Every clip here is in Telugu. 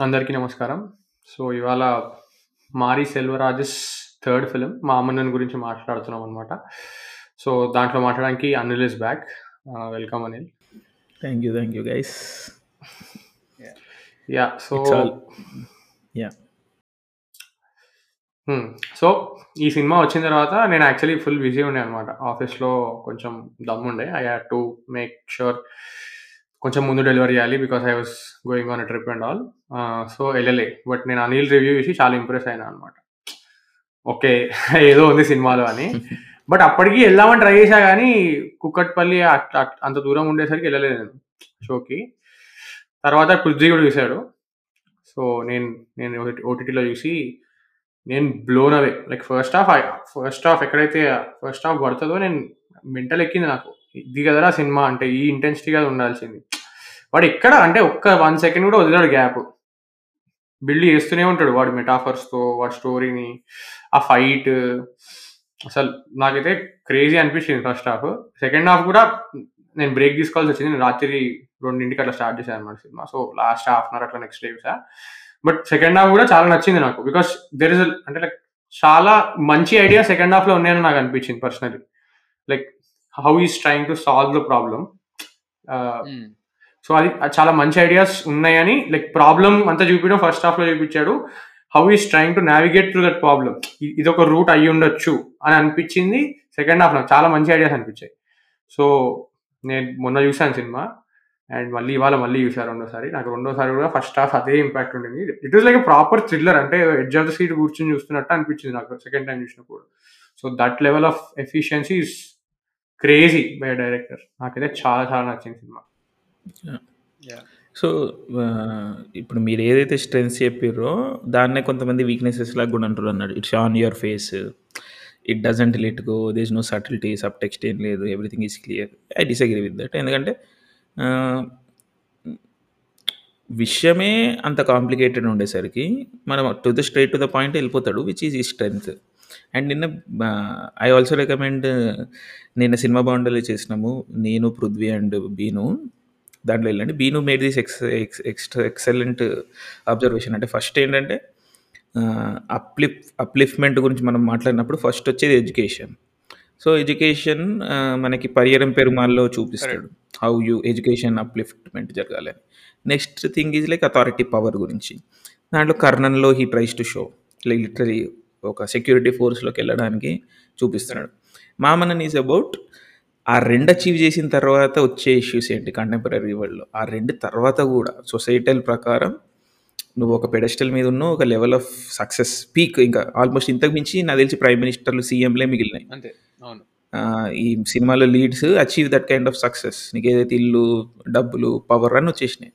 అందరికీ నమస్కారం. సో, ఇవాళ 'మారి సెల్వరాజస్' థర్డ్ ఫిల్మ్ 'మామన్నన్' గురించి మాట్లాడుతున్నామనమాట. సో, దాంట్లో మాట్లాడడానికి Anil is back. Welcome Anil. Thank you. Thank you guys. Yeah! So! Hmm. So, ఈ సినిమా వచ్చిన తర్వాత నేను యాక్చువల్లీ ఫుల్ బిజీ ఉండే అనమాట. ఆఫీస్‌లో కొంచెం దమ్ముండే. I had to make sure కొంచెం ముందు డెలివరీ చేయాలి. Because I was going on trip and all. So, ఎళ్ళలే. But నేను అనిల్ రివ్యూ చూసి చాలా ఇంప్రెస్ అయినా అనమాట. ఓకే. ఏదో ఉంది సినిమాలో అని. బట్ అప్పటికి ఎళ్దామని ట్రై చేశా గానీ, కుక్కట్పల్లి అంత దూరం ఉండేసరికి ఎళ్ళలేదు నేను షోకి. తర్వాత పృథ్వీ కూడా చూసాడు. సో, నేను నేను ఓటి ఓటీటీలో చూసి నేను blown away. Like first half first half ఎక్కడైతే ఫస్ట్ హాఫ్ పడతదో నేను మెంటల్ ఎక్కింది నాకు. ఇది కదరా సినిమా అంటే ఈ ఇంటెన్సిటీగా ఉండాల్సింది. వాడు ఎక్కడ అంటే ఒక్క వన్ సెకండ్ కూడా వదిలాడు గ్యాప్. బిల్డ్ చేస్తూనే ఉంటాడు. వాడు మెటాఫర్స్‌తో వాడి స్టోరీని, ఆ ఫైట్ అసలు నాకైతే క్రేజీ అనిపించింది ఫస్ట్ హాఫ్. సెకండ్ హాఫ్ కూడా నేను బ్రేక్ తీసుకోవాల్సి వచ్చింది నేను రాత్రి రెండింటికి అట్లా స్టార్ట్ చేశాను అనమాట cinema. So, last half an hour అట్లా next day but second half కూడా చాలా నచ్చింది నాకు. బికాస్ దెర్ ఇస్ అంటే లైక్ చాలా మంచి ఐడియా సెకండ్ హాఫ్‌లో ఉన్నాయని నాకు అనిపించింది personally like how is trying to solve the hmm. So, అది చాలా మంచి ఐడియాస్ ఉన్నాయని లైక్ ప్రాబ్లమ్ అంతా చూపియడం ఫస్ట్ హాఫ్‌లో చూపించాడు. How is trying to navigate through that problem. ఇ ఇదొక రూట్ అయ్యుండొచ్చు అని అనిపించింది సెకండ్ హాఫ్‌లో. చాలా మంచి ఐడియాస్ అనిపించాయి. సో, నేను మొన్న చూసాను సినిమా. అండ్ మళ్ళీ ఇవాళ మళ్ళీ చూసా రెండోసారి. నాకు రెండోసారి కూడా ఫస్ట్ హాఫ్ అదే ఇంపాక్ట్ ఉండింది. It was like proper thriller. అంటే ఎడ్జ్ ఆఫ్ ద సీట్ కూర్చొని చూస్తున్నట్టు అనిపించింది నాకు సెకండ్ టైమ్ చూసినప్పుడు. So, that level of efficiency is crazy by director. నాకైతే చాలా చాలా నచ్చింది సినిమా. సో, ఇప్పుడు మీరు ఏదైతే స్ట్రెంగ్త్స్ చెప్పిర్రో దాన్నే కొంతమంది వీక్‌నెసెస్ లాగా కూడా అంటురన్నాడు. It's on your face. It doesn't let go. There is no subtlety. Subtext ఏం లేదు. Everything is clear. I disagree with that. ఎందుకంటే విషయమే అంత కాంప్లికేటెడ్ ఉండేసరికి మనం to the straight to the point ఎళ్ళిపోతాడు. Which is his strength. And నిన్న ఐ ఆల్సో రికమెండ్ నిన్న సినిమా బాండలి చేసినాము. నేను, పృథ్వీ అండ్ బీను. దాంట్లో ఎళ్ళండి. Beenu made this ex ex extra excellent observation. అంటే ఫస్ట్ ఏంటంటే అప్‌లిఫ్ అప్‌లిఫ్ట్‌మెంట్ గురించి మనం మాట్లాడినప్పుడు ఫస్ట్ వచ్చేది ఎడ్యుకేషన్. సో, ఎడ్యుకేషన్ మనకి 'పరియరం పెరుమాళ్'లో చూపిస్తాడు. హౌ యూ ఎడ్యుకేషన్ అప్‌లిఫ్ట్‌మెంట్ జరగాలని. Next thing is like authority power గురించి. దాంట్లో 'కర్ణన్‌లో' he tries to show like literally ఒక సెక్యూరిటీ ఫోర్స్‌లోకి ఎళ్ళడానికి చూపిస్తున్నాడు. 'మామన్నన్' ఈజ్ అబౌట్ ఆ 2 అచీవ్ చేసిన తర్వాత వచ్చే ఇష్యూస్ ఏంటి కంటెంపరరీ వరల్డ్‌లో. ఆ 2 తర్వాత కూడా సొసైటల్ ప్రకారం నువ్వు ఒక పెడెస్టల్ మీద ఉన్నావు. ఒక లెవెల్ ఆఫ్ సక్సెస్ పీక్ ఇంకా ఆల్మోస్ట్ ఇంతకు మించి నాకు తెలిసి ప్రైమ్ మినిస్టర్‌లు, సీఎంలే మిగిలినాయి. అంతే. అవును. ఈ సినిమాలో leads achieve that kind of success. నీకేదైతే ఇల్లు, డబ్బులు, పవర్ అన్నీ వచ్చేసినాయి.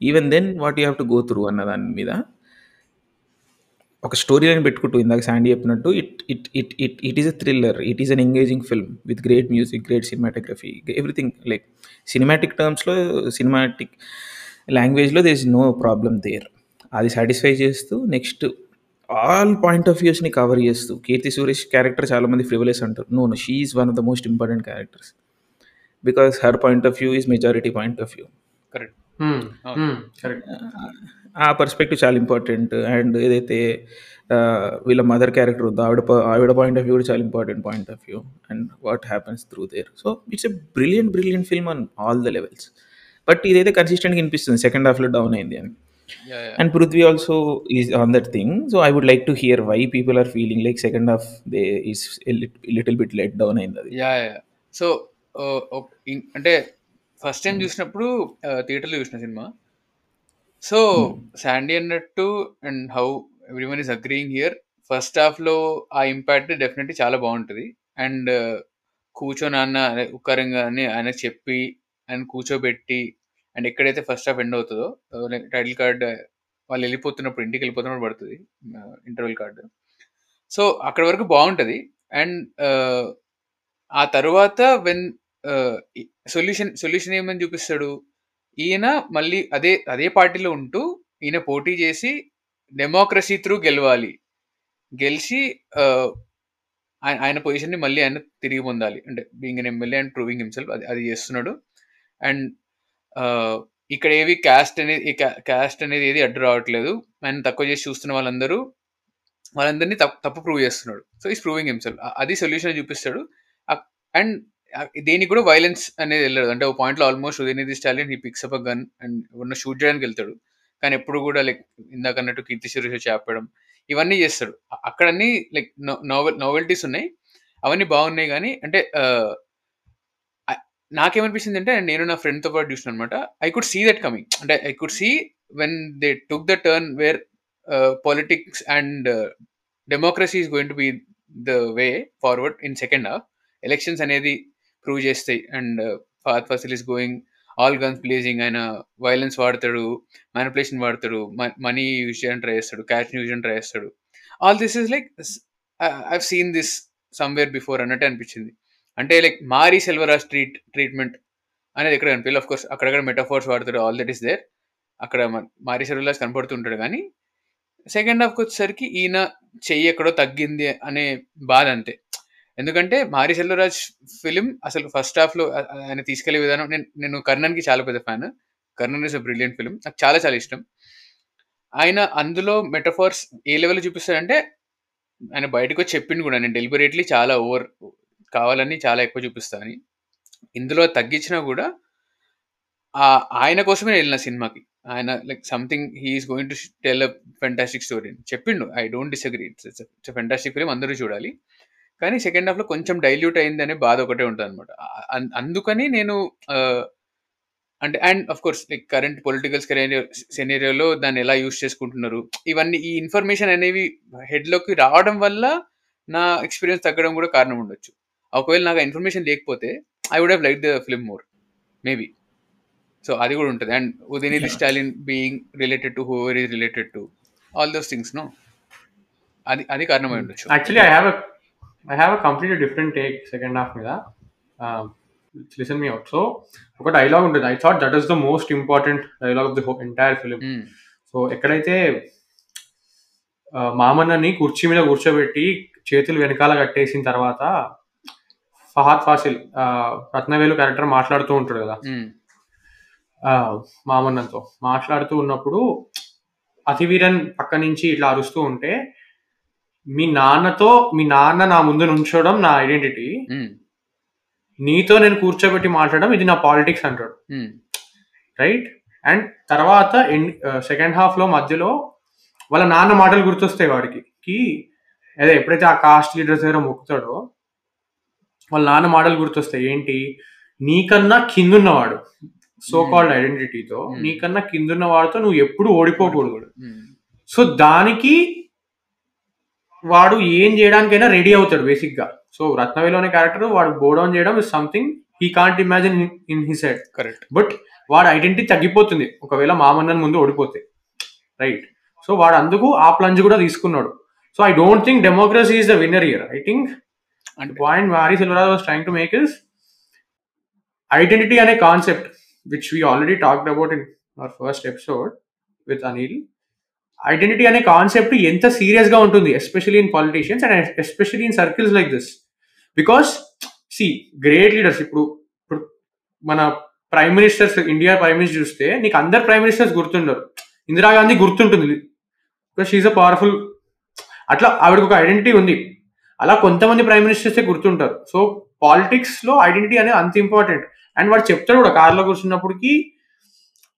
Even then what you have to go through అన్న దాని మీద ఒక స్టోరీ లైన్ పెట్టుకుంటూ ఇందాక శాండీ చెప్పినట్టు it it it it it is a thriller. It is an engaging film with great music, great cinematography everything like cinematic టర్మ్స్‌లో cinematic లాంగ్వేజ్‌లో there is no problem there. అది సాటిస్ఫై చేస్తూ నెక్స్ట్ ఆల్ పాయింట్ ఆఫ్ వ్యూస్‌ని కవర్ చేస్తూ 'కీర్తి సురేష్' క్యారెక్టర్ చాలామంది ఫ్రివలస్ అంటారు. No no she is one of the most important characters. Because her point of view is majority point of view. Correct. Hmm. అవును. హ్మ్. కరెక్ట్. ఆ పర్స్పెక్టివ్ చాలా ఇంపార్టెంట్. అండ్ ఏదైతే వీళ్ళ మదర్ క్యారెక్టర్ ఉందో ఆవిడ ఆవిడ పాయింట్ ఆఫ్ వ్యూ కూడా చాలా important point of view. And what happens through there. So, it's a brilliant, brilliant film on all the levels. But ఇదైతే కన్సిస్టెంట్‌గా అనిపిస్తుంది సెకండ్ హాఫ్‌లో డౌన్ అయింది అని. And Prithvi also is on that thing. So, I would like to hear why people are feeling like second half they is little bit let down. Yeah! Yeah! So, in అంటే ఫస్ట్ టైమ్ చూసినప్పుడు ఆహ్, థియేటర్‌లో చూసిన సినిమా. సో. శాండీ అన్నట్టు and how everyone is agreeing here first హాఫ్‌లో ఆ ఇంపాక్ట్ డెఫినెట్‌లీ చాలా బావుంటది. అండ్ కూర్చొని నాన్న అదే ఉక్కారంగా అని ఆయనకి చెప్పి ఆయన కూర్చోబెట్టి అండ్ ఎక్కడైతే ఫస్ట్ హాఫ్ ఎండ్ అవుతదో లైక్ టైటిల్ కార్డ్ వాళ్ళు వెళ్ళిపోతున్నప్పుడు ఇంటికెళ్ళిపోతున్నప్పుడు పడతది. ఆహ్, ఇంటర్వెల్ కార్డ్. సో, అక్కడి వరకు బావుంటది. అండ్ ఆ తరువాత వెన్ సొల్యూషన్ సొల్యూషన్ ఏమని చూపిస్తాడు? ఈయన మళ్ళీ అదే అదే పార్టీలో ఉంటూ ఈయన పోటీ చేసి డెమోక్రసీ త్రూ గెలవాలి. గెలిచి ఆయన ఆయన పొజిషన్‌ని మళ్ళీ ఆయన తిరిగి పొందాలి. అంటే being an MLA and proving himself అది అది చేస్తున్నాడు. అండ్ ఇక్కడ ఏవి క్యాస్ట్ అనేది క్యాస్ట్ అనేది ఏది అడ్డు రావట్లేదు ఆయన తక్కువ చేసి చూస్తున్న వాళ్ళందరూ వాళ్ళందరినీ తప్పు తప్పు ప్రూవ్ చేస్తున్నాడు సో ఈస్ ప్రూవింగ్ హిమ్సెల్ఫ్ అది సొల్యూషన్ చూపిస్తాడు అండ్ దేనికి కూడా వైలెన్స్ అనేది వెళ్ళదు. అంటే ఒక పాయింట్లో almost Udhayanidhi Stalin he picks up a gun and ఉన్న షూట్ చేయడానికి వెళ్తాడు. కానీ ఎప్పుడు కూడా లైక్ ఇందాక అన్నట్టు కీర్తి సురేష్ చేపడం ఇవన్నీ చేస్తాడు. అక్కడ అన్ని లైక్ నోవెల్ నోవెల్టీస్ ఉన్నాయి. అవన్నీ బాగున్నాయి కానీ అంటే ఆ, నాకేమనిపించింది అంటే నేను నా ఫ్రెండ్తో పాటు చూసిన అనమాట I could see that coming అంటే I could see when they took the turn where politics and democracy is going to be the way forward in second half elections అనేది ప్రూవ్ చేస్తాయి. And Fahadh Faasil is going all guns blazing ఆయన వైలెన్స్ వాడతాడు మ్యానిపులేషన్ వాడతాడు మనీ యూజ్ చేయడం ట్రై చేస్తాడు క్యాష్ యూజ్ చేయడం ట్రై చేస్తాడు. All this is like I seen this somewhere before అన్నట్టు అనిపించింది. అంటే like Mari Selvaraj treat treatment అనేది ఎక్కడ కనిపించాలి ఆఫ్ కోర్స్ అక్కడక్కడ మెటాఫోర్స్ వాడతాడు ఆల్ దట్ ఈస్ దేర్ అక్కడ మారీ సెల్వరాజ్ కనపడుతుంటాడు కానీ సెకండ్ హాఫ్కి వచ్చేసరికి ఈయన చెయ్యి ఎక్కడో తగ్గింది అనే బాధ అంతే. ఎందుకంటే మారి సెల్వరాజ్ ఫిలిం అసలు ఫస్ట్ హాఫ్లో ఆయన తీసుకెళ్ళే విధానం నేను నేను కర్ణన్కి చాలా పెద్ద fan Karnan is a brilliant film నాకు చాలా చాలా ఇష్టం. ఆయన అందులో మెటఫార్స్ ఏ లెవెల్ చూపిస్తారంటే ఆయన బయటకు చెప్పింది చెప్పిండు కూడా నేను డెలిబరేట్లీ చాలా ఓవర్ కావాలని చాలా ఎక్కువ చూపిస్తాను ఇందులో తగ్గించినా కూడా ఆ ఆయన కోసమే వెళ్ళిన సినిమాకి. ఆయన like something he's going to tell a fantastic story చెప్పిండు I don't disagree it's fantastic film అందరూ చూడాలి. కానీ సెకండ్ హాఫ్లో కొంచెం డైల్యూట్ అయింది అనే బాధ ఒకటే ఉంటుంది అనమాట అందుకని నేను అంటే and of course like current political సెనేరియోలో దాన్ని ఎలా యూస్ చేసుకుంటున్నారు ఇవన్నీ ఈ ఇన్ఫర్మేషన్ అనేవి head లోకి రావడం వల్ల నా ఎక్స్పీరియన్స్ తగ్గడం కూడా కారణం ఉండొచ్చు. ఒకవేళ నాకు ఇన్ఫర్మేషన్ లేకపోతే I would have like the film more maybe. So అది కూడా ఉంటుంది. And Udhayanidhi Yeah. Stalin being related to whoever is related to all those things no? అది అది కారణమై ఉండొచ్చు. Actually I have I have a complete different take second half మీద. లిసన్ మీ అవుట్ సో ఒక డైలాగ్ ఉంటుంది. I thought that is the most important dialogue of the entire film. So ఎక్కడైతే మామన్నని కుర్చీ మీద కూర్చోబెట్టి చేతులు వెనకాల కట్టేసిన తర్వాత ఫహాద్ ఫాసిల్ రత్నవేలు క్యారెక్టర్ మాట్లాడుతూ ఉంటాడు కదా. ఆ, మామన్నతో మాట్లాడుతూ ఉన్నప్పుడు అతివీరన్ పక్క నుంచి ఇట్లా అరుస్తూ ఉంటే మీ నాన్నతో మీ నాన్న నా ముందు నుంచోవడం నా ఐడెంటిటీ మ్మ్. నీతో నేను కూర్చోబెట్టి మాట్లాడడం ఇది నా పాలిటిక్స్ అంటాడు. రైట్ అండ్ తర్వాత సెకండ్ హాఫ్లో మధ్యలో వాళ్ళ నాన్న మాటలు గుర్తొస్తాయి వాడికి. కి అదే ఎప్పుడైతే ఆ కాస్ట్ లీడర్స్ దగ్గర మొక్కుతాడో వాళ్ళ నాన్న మాటలు గుర్తొస్తాయి. ఏంటి? నీకన్నా కిందున్నవాడు. సో కాల్డ్ ఐడెంటిటీతో Hmm. నీకన్నా కిందున్న వాడితో నువ్వు ఎప్పుడు ఓడిపోకూడదు. సో దానికి వాడు ఏం చేయడానికైనా రెడీ అవుతాడు బేసిక్గా సో రత్నవేలు అనే క్యారెక్టర్ వాడు బోడౌన్ చేయడం is something he can't imagine in his head correct but వాడు ఐడెంటిటీ తగ్గిపోతుంది. ఒకవేళ మామన్నన్ ముందు ఓడిపోతే. రైట్ సో వాడు అందుకు ఆ ప్లంజ్ కూడా తీసుకున్నాడు. So I don't think democracy is the winner here I think అంటే point Mari Selvaraj was trying to make is identity అనే concept which we already talked about in our first episode with Anil identity అనే కాన్సెప్ట్ ఎంత సీరియస్గా ఉంటుంది especially in politicians and especially in circles like this because see great leaders ఇప్పుడు ఇప్పుడు మన prime ministers India prime minister చూస్తే నీకు అందరు ప్రైమ్ మినిస్టర్స్ గుర్తుండరు. ఇందిరాగాంధీ గుర్తుంటుంది. బికాస్ షీఈ్ అ పవర్ఫుల్ అట్లా ఆవిడకి ఒక ఐడెంటిటీ ఉంది. అలా కొంతమంది ప్రైమ్ మినిస్టర్స్ గుర్తుంటారు. సో పాలిటిక్స్లో ఐడెంటిటీ అనేది అంత ఇంపార్టెంట్ అండ్ వాడు చెప్తాడు కూడా కార్లో కూర్చున్నప్పటికీ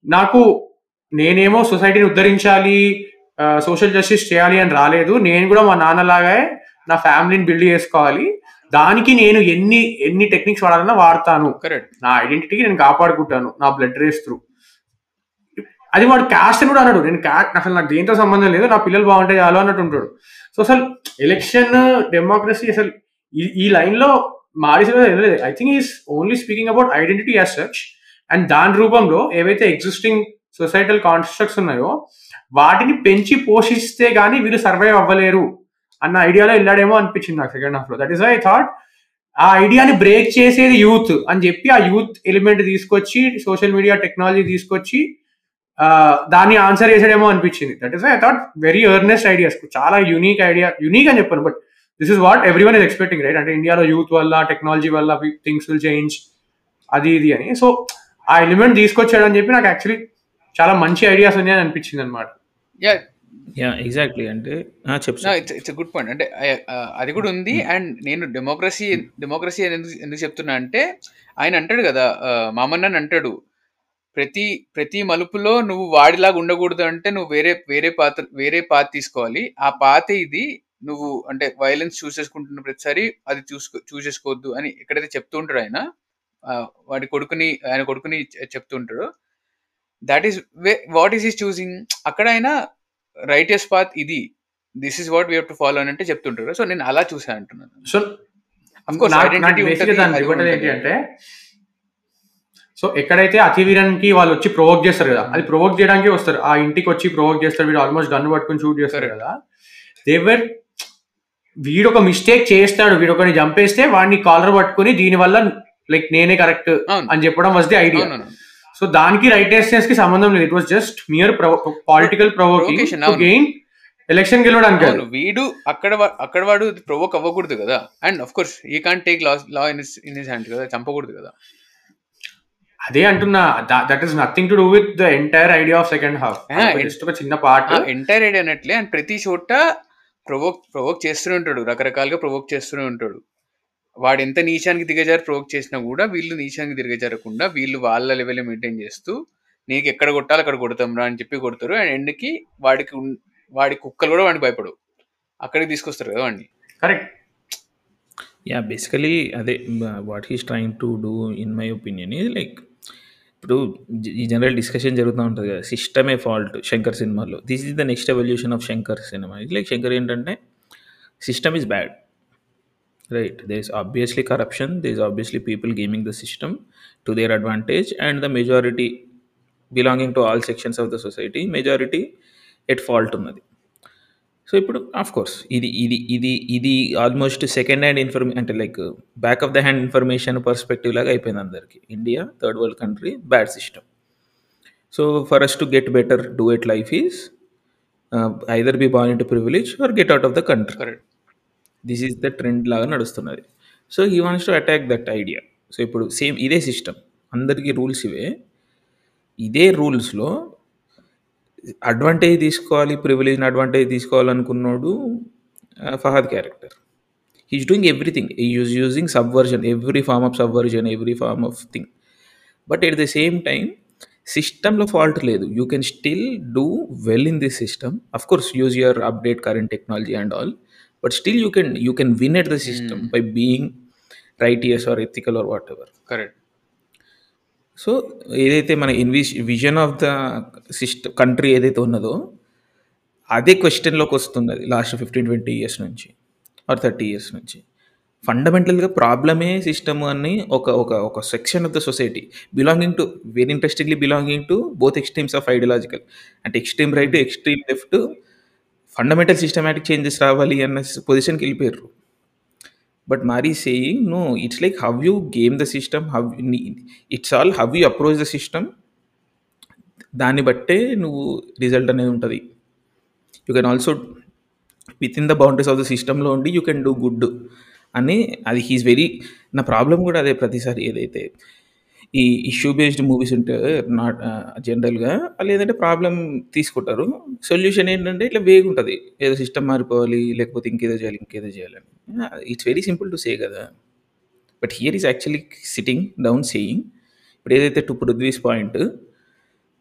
నాకు నేనేమో సొసైటీని ఉద్ధరించాలి సోషల్ జస్టిస్ చేయాలి అని రాలేదు. నేను కూడా మా నాన్నలాగే నా ఫ్యామిలీని బిల్డ్ చేసుకోవాలి. దానికి నేను ఎన్ని ఎన్ని టెక్నిక్స్ వాడాలన్నా వాడతాను. కరెక్ట్ నా ఐడెంటిటీకి నేను కాపాడుకుంటాను నా బ్లడ్ రేస్ త్రూ అది వాడు క్యాస్ట్ అని కూడా అన్నాడు నేను క్యాస్ట్ అసలు నాకు దేంతో సంబంధం లేదు. నా పిల్లలు బాగుంటే చాలు అన్నట్టు ఉంటాడు. సో అసలు ఎలక్షన్ డెమోక్రసీ అసలు ఈ ఈ లైన్లో Mari I think is only speaking about identity as such and దాని రూపంలో ఏవైతే ఎగ్జిస్టింగ్ సొసైటల్ కాన్స్ట్రక్ట్స్ ఉన్నాయో వాటిని పెంచి పోషిస్తే గానీ వీళ్ళు సర్వైవ్ అవ్వలేరు అన్న ఐడియాలో వెళ్ళాడేమో అనిపించింది నాకు సెకండ్ హాఫ్లో. దట్ ఈస్ ఐ థాట్ ఆ ఐడియాని బ్రేక్ చేసేది యూత్ అని చెప్పి ఆ యూత్ ఎలిమెంట్ తీసుకొచ్చి సోషల్ మీడియా టెక్నాలజీ తీసుకొచ్చి దాన్ని ఆన్సర్ చేసాడేమో అనిపించింది. That is I thought very earnest ideas చాలా యూనిక్ ఐడియా యూనిక్ అని చెప్పాను but this is what every one is expecting right అంటే ఇండియాలో యూత్ వల్ల టెక్నాలజీ వల్ల థింగ్స్ విల్ చేంజ్ అది ఇది అని. సో ఆ ఎలిమెంట్ తీసుకొచ్చాడు అని చెప్పి నాకు యాక్చువల్లీ చాలా మంచి ఐడియాస్ ఉన్నాయని అనిపించింది అనమాట యా యా ఎగ్జాక్ట్లీ అంటే ఆ, చెప్పు no sir it's it's good point అంటే అది కూడా ఉంది. అండ్ నేను డెమోక్రసీ డెమోక్రసీ అని ఎందుకు ఎందుకు చెప్తున్నా అంటే ఆయన అంటాడు కదా ఆ, మామన్న అని అంటాడు ప్రతి ప్రతి మలుపులో నువ్వు వాడిలాగా ఉండకూడదు అంటే నువ్వు వేరే వేరే పాత వేరే పాత తీసుకోవాలి. ఆ పాత ఇది నువ్వు అంటే వైలెన్స్ చూస్ చేసుకుంటున్న ప్రతిసారి అది చూసుకో చూస్ చేసుకోవద్దు అని ఎక్కడైతే చెప్తూ ఉంటాడు ఆయన ఆ, వాడి కొడుకుని ఆయన కొడుకుని చె- చెప్తూ ఉంటాడు. That is what is is choosing అక్కడ ఆయన రైటెస్ట్ పాత్ ఇది. This is what we to follow అని అంటే చెప్తుంటారు. సో నేను అలా చూసా అంటున్నాను. సో. ఏంటి అంటే సో ఎక్కడైతే అతివీరానికి వాళ్ళు వచ్చి ప్రొవోక్ చేస్తారు కదా అది ప్రొవోక్ చేయడానికి వస్తారు. ఆ ఇంటికి వచ్చి ప్రొవోక్ చేస్తారు వీడు ఆల్మోస్ట్ గన్ను పట్టుకుని షూట్ చేస్తారు. కదా. దేవర్ వీడు ఒక మిస్టేక్ చేస్తాడు వీడు ఒకని చంపేస్తే వాడిని కాలర్ పట్టుకుని దీని వల్ల లైక్ నేనే కరెక్ట్ అని చెప్పడం వాజ్ ది ఐడియా. సో దానికి రైటెస్నెస్కి సంబంధం లేదు. It was just mere political provoking అవును. గెయిన్ ఎలక్షన్ గెలవడానికి వీడు అక్కడ అక్కడ వాడు ప్రొవోక్ అవ్వకూడదు కదా. అండ్ అఫ్ కోర్స్ ఈ can take law law in in his hand కదా చంపకూడదు కదా. అదే అంటున్నా that is nothing to do with the entire idea of second half just ఒక చిన్న పార్ట్ ఎంటైర్ ఐడియా అన్నట్లే. అండ్ ప్రతి చోట ప్రొవోక్ ప్రొవోక్ చేస్తూనే ఉంటాడు. రకరకాలుగా ప్రొవోక్ చేస్తూనే ఉంటాడు. వాడు ఎంత నీచానికి దిగజారి ప్రొవోక్ చేసినా కూడా వీళ్ళు నీచానికి దిగజారకుండా వీళ్ళు వాళ్ళ లెవెల్ మెయింటైన్ చేస్తూ నీకు ఎక్కడ కొట్టాలి అక్కడ కొడతాం రా అని చెప్పి కొడతారు. అండ్ ఎండ్కి వాడికి వాడి కుక్కలు కూడా వాడికి భయపడవు. అక్కడికి తీసుకొస్తారు కదా వాడిని. కరెక్ట్ యా బేసికలీ అదే what he's trying to do in my opinion ఇది లైక్ ఇప్పుడు ఈ జనరల్ డిస్కషన్ జరుగుతూ ఉంటుంది కదా సిస్టమే ఫాల్ట్ శంకర్ సినిమాలో. This is the next evolution of Shankar cinema. ఇది లైక్ శంకర్ ఏంటంటే system is bad right they is obviously corruption they is obviously people gaming the system to their advantage and the majority belonging to all sections of the society majority at fault ఉన్నది సో ఇప్పుడు ఆఫ్ కోర్స్ ఇది ఇది ఇది ఇది ఆల్మోస్ట్ సెకండ్ హ్యాండ్ ఇన్ఫర్మే అంటే like back of the hand information perspective లాగా అయిపోయింది అందరికి India third world country bad system so for us to get better do at life is either be born into privilege or get out of the country correct this is the trend లాగా నడుస్తున్నది. So he wants to attack that idea. So ఇప్పుడు సేమ్ ఇదే సిస్టమ్. అందరికీ రూల్స్ ఇవే. ఇదే రూల్స్లో అడ్వాంటేజ్ తీసుకోవాలి ప్రివిలేజ్ని advantage తీసుకోవాలనుకున్నాడు Fahadh character. He's doing everything. Is using subversion every form of subversion every form of thing. But at the same time సిస్టంలో ఫాల్ట్ లేదు. You can still do well in this system. Of course use your update current technology and all. But still you can you can win at the system by being righteous or ethical or whatever correct so ఏదైతే మన envision of the system country ఏదైతే ఉన్నదో అదే క్వశ్చన్లోకి వస్తున్నది లాస్ట్ ఫిఫ్టీన్ ట్వంటీ ఇయర్స్ నుంచి ఆర్ థర్టీ ఇయర్స్ నుంచి. ఫండమెంటల్గా ప్రాబ్లమే సిస్టమ్ అని ఒక ఒక ఒక section of the society belonging to very interestingly belonging to both extremes of ideological అంటే extreme right extreme left fundamental systematic changes రావాలి అన్న పొజిషన్కి వెళ్ళిపోయారు but Mari saying no it's like how you game the system how it's all how you approach the system దాన్ని బట్టే నువ్వు రిజల్ట్ అనేది ఉంటుంది. You can also within the boundaries of the సిస్టంలో ఉండి యూ కెన్ డూ గుడ్ అని అది హీస్ వెరీ నా ప్రాబ్లం కూడా అదే ప్రతిసారి ఏదైతే ఈ ఇష్యూ బేస్డ్ మూవీస్ ఉంటే నాట్ జనరల్గా లేదంటే ప్రాబ్లం తీసుకుంటారు. సొల్యూషన్ ఏంటంటే ఇట్లా వేగ్ ఉంటుంది ఏదో సిస్టమ్ మారిపోవాలి లేకపోతే ఇంకేదో చేయాలి ఇంకేదో చేయాలని it's very simple to say కదా. But here is actually sitting down saying ఇప్పుడు ఏదైతే టు పృథ్వీస్ పాయింట్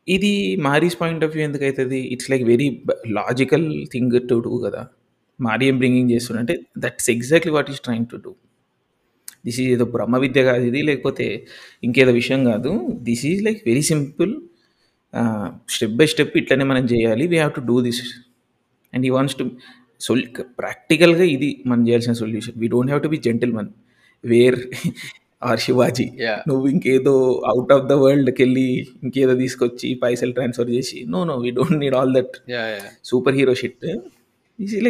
ఇది మారీస్ పాయింట్ ఆఫ్ వ్యూ ఎందుకు అవుతుంది it's like very logical thing to do కదా. మారీ ఏం బ్రింగింగ్ చేస్తుండే that's exactly what is trying to do this is ఏదో బ్రహ్మ విద్య కాదు ఇది లేకపోతే ఇంకేదో విషయం కాదు. This is like very simple step by step ఇట్లనే మనం చేయాలి. We have to do this and he wants to solve ప్రాక్టికల్గా ఇది మనం చేయాల్సిన solution we don't have to be gentleman where or Shivaji. నువ్వు ఇంకేదో అవుట్ ఆఫ్ ద వరల్డ్కి వెళ్ళి ఇంకేదో తీసుకొచ్చి పైసలు ట్రాన్స్ఫర్ చేసి no no we don't need all that super hero shit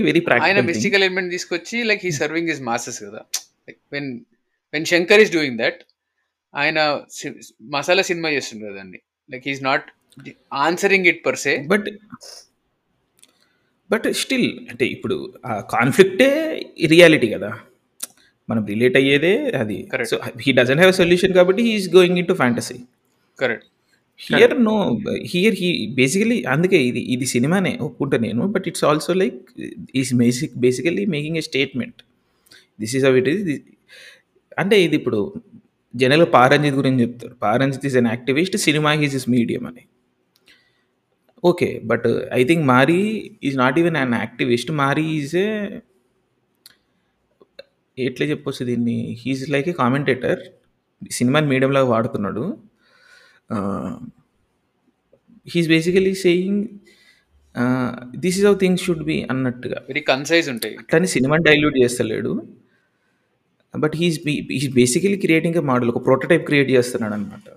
very ఆయన ప్రాక్టికల్ మిస్టికల్ ఎలిమెంట్ తీసుకొచ్చి like he serving is masses కదా. Like when when Shankar is doing that ఆయన మసాలా సినిమా చేస్తుండే కదండి like he's not answering it per se but but still అంటే ఇప్పుడు ఆ కాన్ఫ్లిక్టే రియాలిటీ కదా. మనం రిలేట్ అయ్యేదే అది. So he doesn't have solution కాబట్టి he's going into fantasy correct here no here he basically అందుకే ఇది ఇది సినిమానే ఒప్పుకుంటా నేను but it's also like is basic basically making a statement this is uh it is అంటే ఇది ఇప్పుడు జనరల్గా పారంజిత్ గురించి చెప్తారు. Paranjith is an activist cinema his is medium అని. Okay but I think Mari is not even an activist Mari is ఏ ఎట్లా చెప్పొచ్చు దీన్ని? హీజ్ లైక్ ఏ కామెంటేటర్ సినిమాని మీడియంలాగా వాడుతున్నాడు. He's basically saying this is how things should be అన్నట్టుగా. వెరీ కన్సైజ్ ఉంటాయి. అట్లని సినిమాని dilute చేస్తలేడు. But he's he's basically creating a model ఒక ప్రోటోటైప్ క్రియేట్ చేస్తున్నాడు అనమాట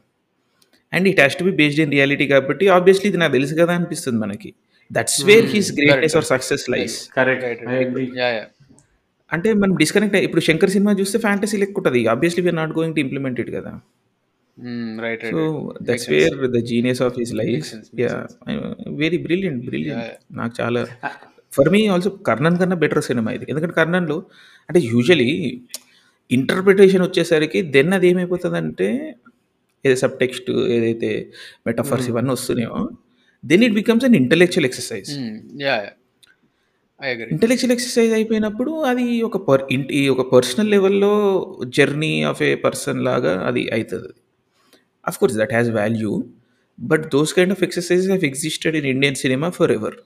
and it has to be based in reality కాబట్టి ఆబ్వియస్లీ ఇది నాకు తెలుసు కదా అనిపిస్తుంది మనకి. That's where his greatness or success lies అంటే మనం డిస్కనెక్ట్ ఇప్పుడు శంకర్ సినిమా చూస్తే ఫ్యాంటసీ లెక్క ఉంటుంది obviously we're not going to implement it కదా. Right so that's where the genius of his life very brilliant brilliant నాకు చాలా ఫర్ మీ ఆల్సో కర్ణన్ కన్నా బెటర్ సినిమా ఇది. ఎందుకంటే కర్ణన్లో అంటే యూజువలీ ఇంటర్ప్రిటేషన్ వచ్చేసరికి దెన్ అది ఏమైపోతుందంటే ఏదో సబ్ టెక్స్ట్ ఏదైతే మెటఫర్స్ ఇవన్నీ వస్తున్నాయో then it becomes an intellectual exercise intellectual exercise అయిపోయినప్పుడు అది ఒక పర్ ఇంటి ఒక పర్సనల్ లెవెల్లో జర్నీ ఆఫ్ ఏ పర్సన్ లాగా అది అవుతుంది of course that has value but those kind of exercise have existed in Indian cinema forever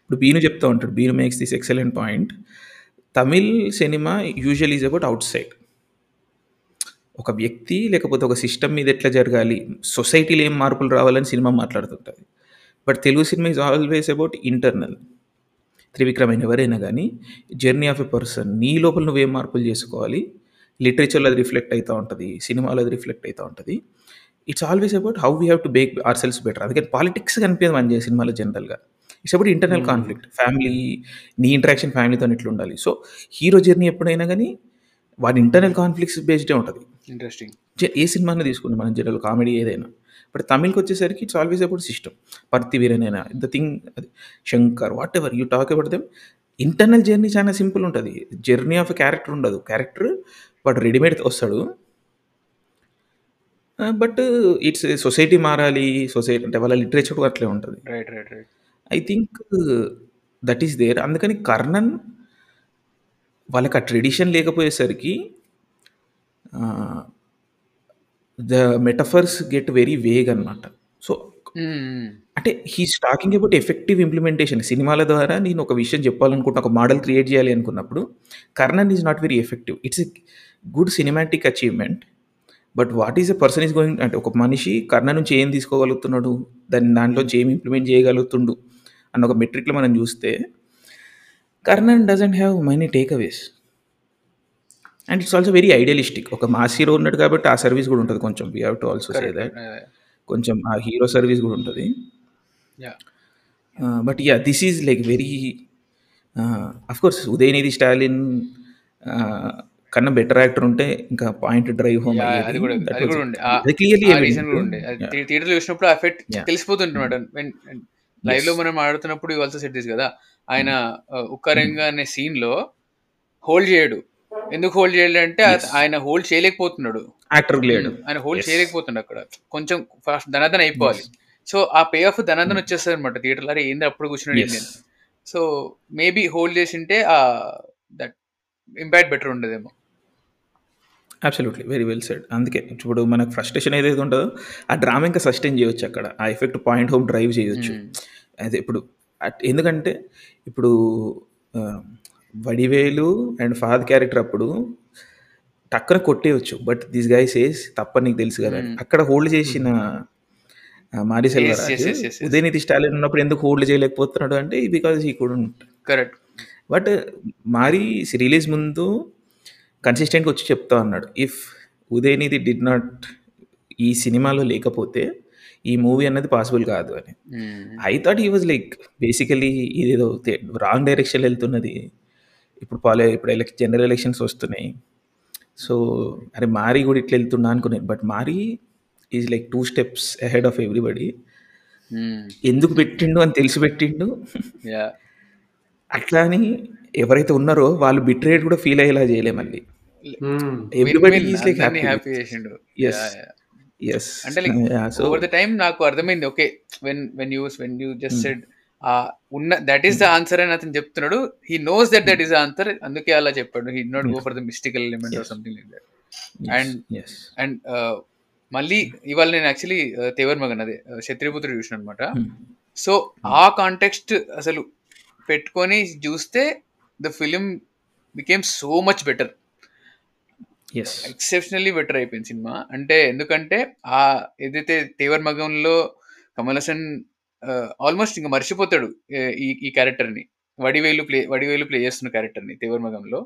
ఇప్పుడు బీను చెప్తూ ఉంటాడు Binu makes this excellent point Tamil cinema usual is about outside ఒక వ్యక్తి లేకపోతే ఒక సిస్టమ్ మీద ఎట్లా జరగాలి? సొసైటీలో ఏం మార్పులు రావాలని cinema మాట్లాడుతుంటుంది. But Telugu cinema is always about internal Trivikram అయిన ఎవరైనా కానీ జర్నీ ఆఫ్ ఎ పర్సన్ నీ లోపల నువ్వేం మార్పులు చేసుకోవాలి? లిటరేచర్లో అది రిఫ్లెక్ట్ అవుతూ ఉంటుంది సినిమాలో అది రిఫ్లెక్ట్ అవుతూ ఉంటుంది. It's always about how we have to make ourselves better అందుకని పాలిటిక్స్ కనిపించదు మన సినిమాలో జనరల్గా it's about internal conflict family నీ ఇంటరాక్షన్ ఫ్యామిలీతో ఎట్లా ఉండాలి సో హీరో జర్నీ ఎప్పుడైనా కానీ వాడి ఇంటర్నల్ కాన్ఫ్లిక్ట్స్ బేస్డే ఉంటుంది. ఇంట్రెస్టింగ్ ఏ సినిమాని తీసుకుంటాం మనం జనరల్ కామెడీ ఏదైనా. బట్ తమిళ్కి వచ్చేసరికి ఇట్స్ ఆల్వేస్ అబౌట్ సిస్టమ్ పర్తి వీరనైనా the thing Shankar whatever you talk about them internal journey చాలా సింపుల్ ఉంటుంది. జర్నీ ఆఫ్ క్యారెక్టర్ ఉండదు. క్యారెక్టర్ వాడు రెడీమేడ్ వస్తాడు. బట్ ఇట్స్ సొసైటీ మారాలి సొసైటీ అంటే వాళ్ళ లిటరేచర్ అట్లే ఉంటుంది. Right right right I think that is there అందుకని కర్ణన్ వాళ్ళకి ఆ ట్రెడిషన్ లేకపోయేసరికి the metaphors get very vague అనమాట సో అంటే he's talking about effective implementation సినిమాల ద్వారా నేను ఒక విషయం చెప్పాలనుకుంటున్నా ఒక మోడల్ క్రియేట్ చేయాలి అనుకున్నప్పుడు Karnan is not very effective it's a good cinematic achievement but what is a person is going అంటే ఒక మనిషి కర్ణ నుంచి ఏం తీసుకోగలుగుతున్నాడు దాని దాంట్లోంచి ఏం ఇంప్లిమెంట్ చేయగలుగుతుండు అన్న ఒక మెట్రిక్లో మనం చూస్తే Karnan doesn't have many takeaways and it's also very idealistic ఒక మాస్ హీరో ఉన్నాడు కాబట్టి ఆ సర్వీస్ కూడా ఉంటుంది కొంచెం. We have to also say that కొంచెం ఆ హీరో సర్వీస్ కూడా ఉంటుంది. Yeah but yeah this is like very of course Udhayanidhi Stalin కన్నా బెటర్ యాక్టర్ ఉంటే ఇంకా పాయింట్ డ్రైవ్ హోమ్ అది కూడా అది కూడా ఉండే క్లియర్లీ ఆ రీజన్ కూడా ఉండే థియేటర్లో చూసినప్పుడు ఎఫెక్ట్. తెలిసిపోతుంటున్నాడు లైవ్లో మనం ఆడుతున్నప్పుడు ఆల్సో సెట్ దిస్ కదా? ఆయన ఉక్కరంగ అనే సీన్లో హోల్డ్ చేయడు. ఎందుకు హోల్డ్ చేయడు అంటే ఆయన హోల్డ్ చేయలేకపోతున్నాడు. యాక్టర్ లేడు. ఆయన హోల్డ్. చేయలేకపోతున్నాడు అక్కడ. కొంచెం ఫాస్ట్ ధనాదన అయిపోవాలి. సో ఆ పే ఆఫ్ ధనాదన వచ్చేస్తుంది అనమాట థియేటర్లో అరే ఏంది అప్పుడు కూర్చున్నాడు అని. సో మేబీ హోల్డ్ చేసింటే ఆ దట్ ఇంపాక్ట్ బెటర్ ఉండదేమో. అబ్సల్యూట్లీ వెరీ వెల్ సెడ్ అందుకే ఇప్పుడు మనకు ఫ్రస్ట్రేషన్ ఏదైతే ఉంటుందో ఆ డ్రామా ఇంకా సస్టైన్ చేయొచ్చు అక్కడ. ఆ ఎఫెక్ట్ పాయింట్ హోమ్ డ్రైవ్ చేయొచ్చు. అదే ఇప్పుడు ఎందుకంటే ఇప్పుడు వడివేలు అండ్ ఫాద్ క్యారెక్టర్ అప్పుడు టక్కన కొట్టేయచ్చు. బట్ దిస్ గై సేస్ తప్ప నీకు తెలుసు కదా. అని. అక్కడ హోల్డ్ చేసిన ఆ, మారి yes, Selvaraju yes, yes, yes. Udhayanidhi Stalin ఉన్నప్పుడు ఎందుకు హోల్డ్ చేయలేకపోతున్నాడు అంటే because he couldn't correct but Mari release ముందు కన్సిస్టెంట్గా వచ్చి చెప్తా అన్నాడు. ఇఫ్ ఉదయనిధి డిడ్ నాట్ ఈ సినిమాలో లేకపోతే ఈ మూవీ అన్నది పాసిబుల్ కాదు అని. I thought he was like basically ఇదేదో రాంగ్ డైరెక్షన్ వెళ్తున్నది. ఇప్పుడు పాలే ఇప్పుడు ఎలక్ జనరల్ ఎలక్షన్స్ వస్తున్నాయి. సో అరే మారి కూడా ఇట్లా వెళ్తున్నా అనుకున్నాను. But Mari is like two steps ahead of everybody ఎందుకు పెట్టిండు అని తెలిసి పెట్టిండు. అట్లా అని ఎవరైతే ఉన్నారో వాళ్ళు బిట్ రేట్ కూడా ఫీల్ అయ్యేలా చేయలే మళ్ళీ. అంటే like so over the time నాకు అర్థమైంది. Okay when when you when you just. Said ఉన్న దట్ ఈస్ ద ఆన్సర్ అని అతను చెప్తున్నాడు. He knows that that is the answer అందుకే అలా చెప్పాడు. He not go. For the mystical element or Yes. Something like that yes and మళ్ళీ ఇవాళ నేను యాక్చువల్లీ తేవర్ మగన్ అదే క్షత్రియపుత్రుడు చూసిన అనమాట సో ఆ కాంటెక్స్ట్ అసలు పెట్టుకొని చూస్తే the film became so much better. Yes exceptionally better అయిపోయింది సినిమా. అంటే ఎందుకంటే ఆ ఏదైతే తేవర్ మగంలో కమల్ హాసన్ ఆల్మోస్ట్ ఇంకా మర్చిపోతాడు ఈ ఈ క్యారెక్టర్ని. వడివేలు ప్లే వడివేలు ప్లే చేస్తున్న క్యారెక్టర్ని తేవర్ మగంలో.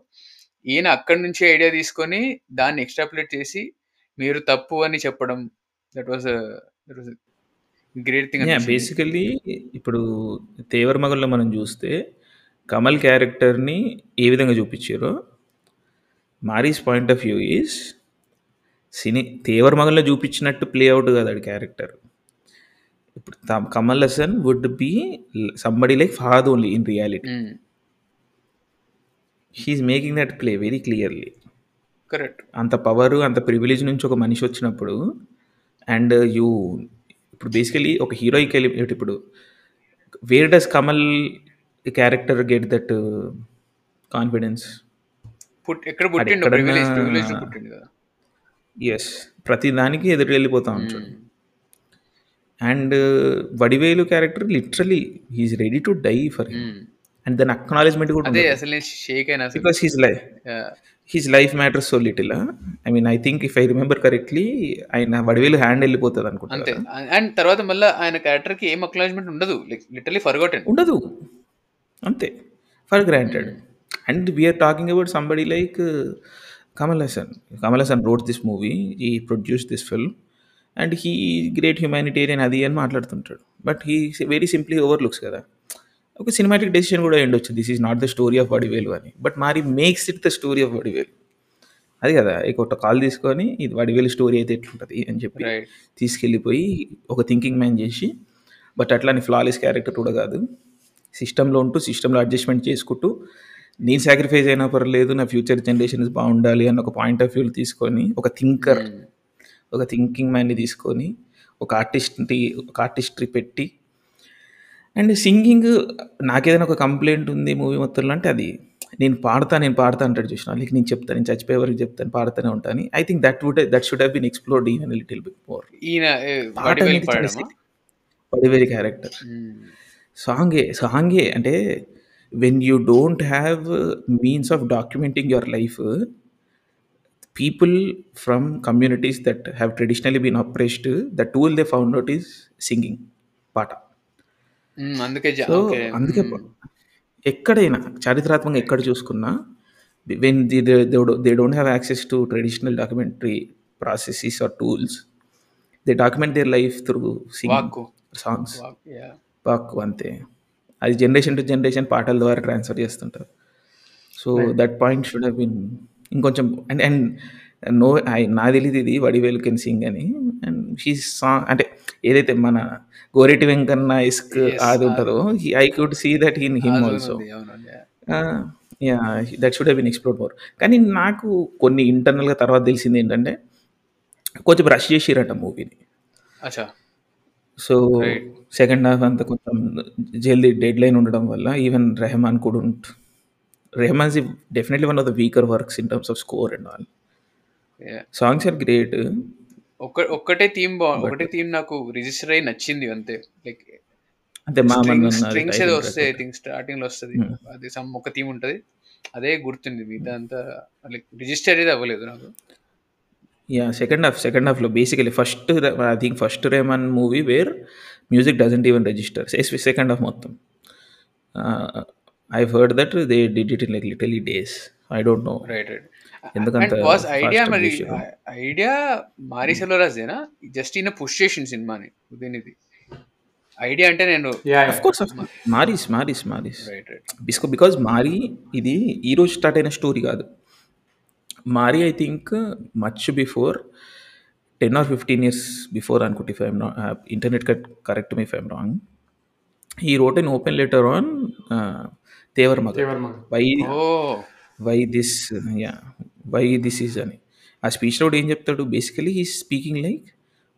ఈయన అక్కడి నుంచి ఐడియా తీసుకొని దాన్ని ఎక్స్ట్రాపులేట్ చేసి మీరు తప్పు అని చెప్పడం that was great thing yeah basically ఇప్పుడు తేవర్ మగల్లో మనం చూస్తే కమల్ క్యారెక్టర్ని ఏ విధంగా చూపించారో Mari's point of view is సినీ తేవర్ మగల్లో చూపించినట్టు ప్లే అవుట్ కాదు అది క్యారెక్టర్. ఇప్పుడు Kamal Haasan would be somebody like Fahd only in reality he's making that play very clearly correct అంత పవర్ అంత ప్రివిలేజ్ నుంచి ఒక మనిషి వచ్చినప్పుడు అండ్ యూ ఇప్పుడు బేసికలీ ఒక హీరోయిక్ ఎలిమెంట్ ఇప్పుడు where does Kamal character get that confidence yes ప్రతి దానికి ఎదురు వెళ్ళిపోతా ఉంటాడు. And Vadivelu character literally he's ready to die for Mm. And దాని అక్నాలజ్మెంట్ కూడా అసలు షేక్ అయినా because his life his life matters so little I mean I think if I remember correctly ఆయన వడివేలు హ్యాండ్ వెళ్ళిపోతుంది అంతే. అనుకుంటా అండ్ తర్వాత మళ్ళీ ఆయన క్యారెక్టర్కి ఏం అక్నాలజ్మెంట్ ఉండదు. లైక్ లిటరలీ ఫర్గోటెన్ ఉండదు. అంతే. For granted and we're talking about somebody like Kamal Haasan Kamal Haasan wrote this movie ఈ produce this film and he great humanitarian అది అని మాట్లాడుతుంటాడు. But he very simply overlooks కదా. ఒక సినిమాటిక్ డెసిషన్ కూడా ఉండొచ్చు this is not the story of Vadivelu అని. But Mari makes it the story of Vadivelu అది కదా ఇక ఒక కాల్ తీసుకొని ఇది వడివేలు స్టోరీ అయితే ఎట్లుంటుంది అని చెప్పి తీసుకెళ్ళిపోయి ఒక థింకింగ్ మ్యాన్ చేసి బట్ అట్లాని ఫ్లాలెస్ క్యారెక్టర్ కూడా కాదు. సిస్టంలో ఉంటూ సిస్టంలో అడ్జస్ట్మెంట్ చేసుకుంటూ నేను సాక్రిఫైస్ అయినా పర్లేదు నా ఫ్యూచర్ జనరేషన్స్ బాగుండాలి అన్న ఒక పాయింట్ ఆఫ్ వ్యూ తీసుకొని ఒక థింకర్ ఒక థింకింగ్ మ్యాన్ని తీసుకొని ఒక ఆర్టిస్ట్ని ఒక ఆర్టిస్ట్రీ పెట్టి అండ్ సింగింగ్ నాకేదైనా ఒక కంప్లైంట్ ఉంది మూవీ మొత్తంలో అంటే అది నేను పాడతా నేను పాడతా అంటాడు చూసిన లైక్ నేను చెప్తాను నేను చచ్చిపోయే వరకు చెప్తాను పాడుతూనే ఉంటాను I think that would that should been explored even little bit more పడివేరి character సాంగే సాంగే అంటే when you don't have means of documenting your life people from communities that have traditionally been oppressed the tool they found out is singing పాట. అందుకే జా- సో ఓకే అందుకే ఎక్కడైనా చారిత్రాత్మకంగా ఎక్కడ చూసుకున్నా when the they don't have access to traditional documentary processes or tools they document their life through singing వాక్కు సాంగ్స్ వాక్ పాక్ అంతే. అది జనరేషన్ టు జనరేషన్ పాటల ద్వారా ట్రాన్స్ఫర్ చేస్తుంటారు. So that point should been ఇంకొంచెం అండ్ అండ్ నో ఐ నా తెలియదు ఇది వడివేలు కెన్ సింగ్ అని. అండ్ షీ సాంగ్ అంటే ఏదైతే మన గోరెటి వెంకన్న ఇస్క్ అది ఉంటుందో I could see that in him also. Yeah that should been explore more కానీ నాకు కొన్ని ఇంటర్నల్గా తర్వాత తెలిసింది ఏంటంటే కొంచెం రష్ చేసిరట మూవీని అచ్చా. సో. సెకండ్ హాఫ్ అంతా కొంచెం జల్దీ డెడ్ లైన్ ఉండడం వల్ల ఈవెన్ రెహమాన్ కూడా Rahman's definitely one of the weaker works in terms of score and all. Songs are great ఒక్క ఒక్కటే థీమ్ బాగుంది ఒకటే థీమ్ నాకు రిజిస్టర్ అయి నచ్చింది అంతే. లైక్ అంటే స్ట్రింగ్స్ ఏదో వస్తాయి ఐ థింక్ స్టార్టింగ్లో వస్తుంది. అది సమ్ ఒక థీమ్ ఉంటది. అదే గుర్తుంది మిగతా అంతా లైక్ రిజిస్టర్ అనేది అవ్వలేదు నాకు. యా సెకండ్ హాఫ్ సెకండ్ హాఫ్లో basically first I think first Rahman movie where music doesn't even register second half మొత్తం. I heard that they did it in like literally days I don't know right right and was idea మరి? ఐడియా మారీ సెల్వరాజేనా జస్ట్ ఈయన పుష్ చేసింది సినిమాని దీనిది. ఐడియా అంటే నేను మారీస్ మారీస్ మారీస్. బిస్కో బికాజ్ మారీ ఇది ఈరోజు స్టార్ట్ అయిన స్టోరీ కాదు. Mari I think much before ten or fifteen years before అనుకుంటే if I'm internet correct me if wrong ఈ wrote an open letter on Thevar మగ మగ. Why this yeah why this is అని. ఆ స్పీచ్లో ఏం చెప్తాడు? బేసికలీ హీ స్పీకింగ్ లైక్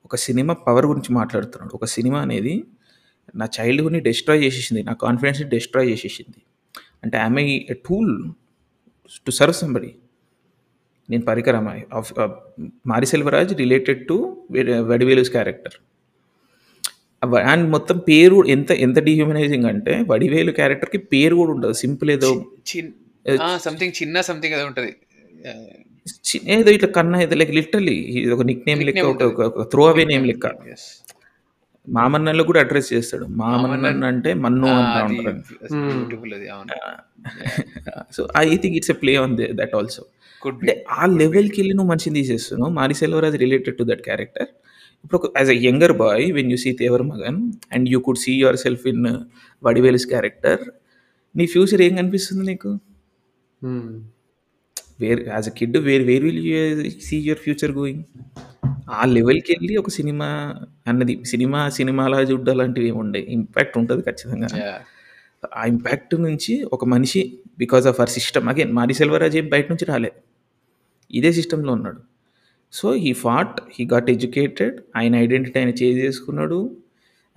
ఒక సినిమా పవర్ గురించి మాట్లాడుతున్నాడు. ఒక సినిమా అనేది నా చైల్డ్హుడ్ని డిస్ట్రాయ్ చేసేసింది నా కాన్ఫిడెన్స్ని డిస్ట్రాయ్ చేసేసింది. అంటే ఆమె a tool to serve somebody నేను పరికరం of Mari Selvaraj related to Vadivelu's character and మొత్తం పేరు ఎంత ఎంత డిహ్యూమనైజింగ్ అంటే వడివేలు క్యారెక్టర్కి పేరు కూడా ఉండదు. సింపుల్ ఏదో సంథింగ్ చిన్న సంథింగ్ ఏదో ఉంటది. ఏదో ఇట్లా కన్నా ఏదో లైక్ లిటరలీ ఇది ఒక నిక్ నేమ్ లెక్క ఒక- త్రో అవే నేమ్ లెక్క. Yes. మామన్నలో కూడా అడ్రస్ చేస్తాడు. మామన్నన్. అంటే మన్ను అంటా so I think it's a play on that also అంటే ఆ లెవెల్కి వెళ్ళి నువ్వు మనిషిని తీసేస్తున్నావు. Mari Selvaraj related to that character ఇప్పుడు as a younger boy when you see Thevar Magan and you could see yourself in Vadivelu's character నీ ఫ్యూచర్ ఏం కనిపిస్తుంది నీకు? Where as a kid where where will you see your future going ఆ లెవెల్కి వెళ్ళి ఒక సినిమా అన్నది సినిమా సినిమాలా చూడ్డా లాంటివి ఏమి ఉండే ఇంపాక్ట్ ఉంటుంది ఖచ్చితంగా. ఆ ఇంపాక్ట్ నుంచి ఒక మనిషి because of our system again Mari Selvaraj ఏం బయట నుంచి రాలే. ఇదే సిస్టంలో ఉన్నాడు. So he fought he got educated ఆయన ఐడెంటిటీ ఆయన చేంజ్ చేసుకున్నాడు.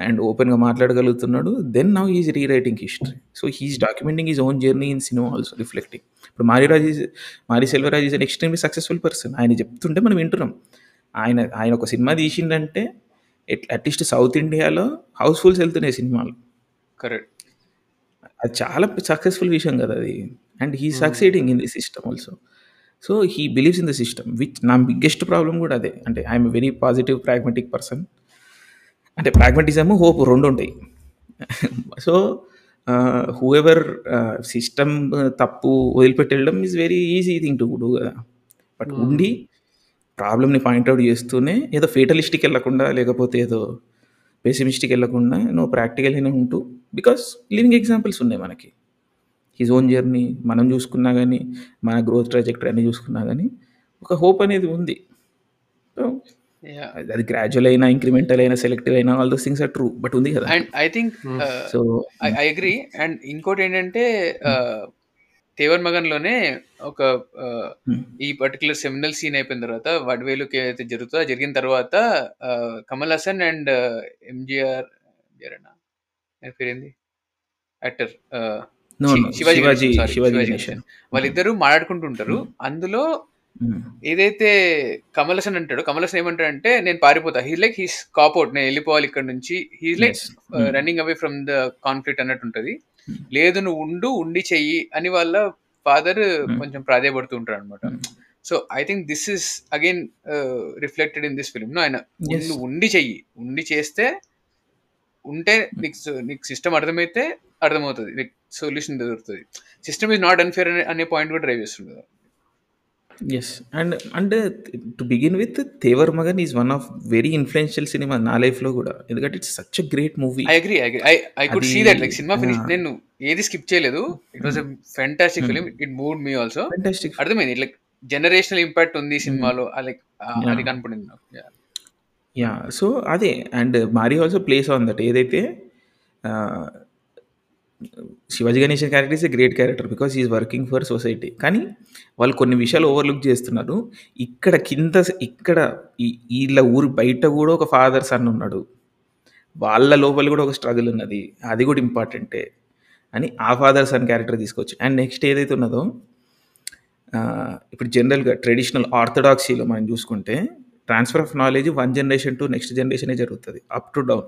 అండ్ ఓపెన్గా మాట్లాడగలుగుతున్నాడు. Then now is rewriting history so he's documenting his own journey in cinema also reflecting ఇప్పుడు Mariraj is Mari Selvaraj is an extremely successful person ఆయన చెప్తుంటే మనం వింటున్నాం. ఆయన ఆయన ఒక సినిమా తీసిండంటే అట్లీస్ట్ సౌత్ ఇండియాలో హౌస్ఫుల్స్ వెళ్తున్నాయి సినిమాలు. కరెక్ట్ అది చాలా సక్సెస్ఫుల్ విషయం కదా అది. And he succeeding in the system also so he believes in the system which నా బిగ్గెస్ట్ ప్రాబ్లం కూడా అదే. అంటే I'm very positive pragmatic person అంటే ప్రాగ్మెటిజము హోప్ రెండు ఉంటాయి. సో హూ ఎవర్ సిస్టమ్ తప్పు వదిలిపెట్టి వెళ్ళడం is very easy thing to do కదా బట్ ఉండి ప్రాబ్లమ్ని పాయింట్అవుట్ చేస్తూనే ఏదో ఫేటలిస్టిక్ వెళ్ళకుండా లేకపోతే ఏదో పెసిమిస్టిక్ వెళ్ళకుండా నువ్వు ప్రాక్టికల్గానే ఉంటూ బికాస్ లివింగ్ ఎగ్జాంపుల్స్ ఉన్నాయి మనకి. హిజ్ ఓన్ జర్నీ మనం చూసుకున్నా కానీ మన గ్రోత్ ట్రాజెక్టరీ అన్ని చూసుకున్నా కానీ ఒక హోప్ అనేది ఉంది. అది గ్రాడ్యువల్ అయినా ఇంక్రిమెంటల్ అయినా సెలెక్టివ్ అయినా all those things are true but ఉంది కదా. And I think so I agree and ఇంకోటి ఏంటంటే తేవర్ మగన్లోనే ఒక uh, ఈ పర్టికులర్ సెమినల్ సీన్ అయిపోయిన తర్వాత వడ్వేలుకి ఏదైతే జరుగుతుందో జరిగిన తర్వాత uh, కమల్ హాసన్ అండ్ ఎంజిఆర్ పేరేంది? యాక్టర్ శివాజీ వాళ్ళిద్దరూ మాట్లాడుకుంటుంటారు. అందులో ఏదైతే కమల్ హాసన్ అంటాడో కమల్ హాసన్ ఏమంటాడంటే నేను పారిపోతా. హీ లైక్ హీస్ కాపౌట్ నేను వెళ్ళిపోవాలి ఇక్కడ నుంచి. He like. Hmm. Running away from the conflict అన్నట్టు ఉంటది. లేదు నువ్వు ఉండు ఉండి చెయ్యి అని వాళ్ళ ఫాదర్ కొంచెం ప్రాధాయపడుతూ ఉంటాడు అనమాట so I think this is again reflected in this film ఆయన. నువ్వు ఉండి చెయ్యి. ఉండి చేస్తే ఉంటే నీకు నీకు సిస్టమ్ అర్థమైతే అర్థమవుతుంది. నీకు సొల్యూషన్ దొరుకుతుంది. సిస్టమ్ ఇస్ నాట్ అన్ఫేర్ అనే పాయింట్ కూడా డ్రైవ్ చేస్తుంది ఎస్ అండ్ అంటే to begin with Thevar Magan is one of very influential cinema నా లైఫ్లో కూడా. ఎందుకంటే it's such a great movie I agree I I could see that like cinema finish. నేను ఏది స్కిప్ చేయలేదు. It was a fantastic film it moved me also fantastic అర్థమైంది. లైక్ జనరేషనల్ ఇంపాక్ట్ ఉంది ఈ సినిమాలో. Like Yeah. అది కనపడింది నాకు. Yeah. యా సో అదే. And Mari also plays on that ఏదైతే Sivaji Ganesan character is a great character because is working for society కానీ వాళ్ళు కొన్ని విషయాలు ఓవర్లుక్ చేస్తున్నారు. ఇక్కడ కింద ఇక్కడ ఈ- వీళ్ళ ఊరు బయట కూడా ఒక ఫాదర్ సన్ ఉన్నాడు. వాళ్ళ లోపల కూడా ఒక స్ట్రగుల్ ఉన్నది. అది కూడా ఇంపార్టెంటే అని ఆ ఫాదర్ సన్ క్యారెక్టర్ తీసుకోవచ్చు అండ్ నెక్స్ట్ ఏదైతే ఉన్నదో ఇప్పుడు జనరల్గా ట్రెడిషనల్ ఆర్థడాక్సీలో మనం చూసుకుంటే transfer of knowledge one generation to next జనరేషనే జరుగుతుంది. అప్ టు డౌన్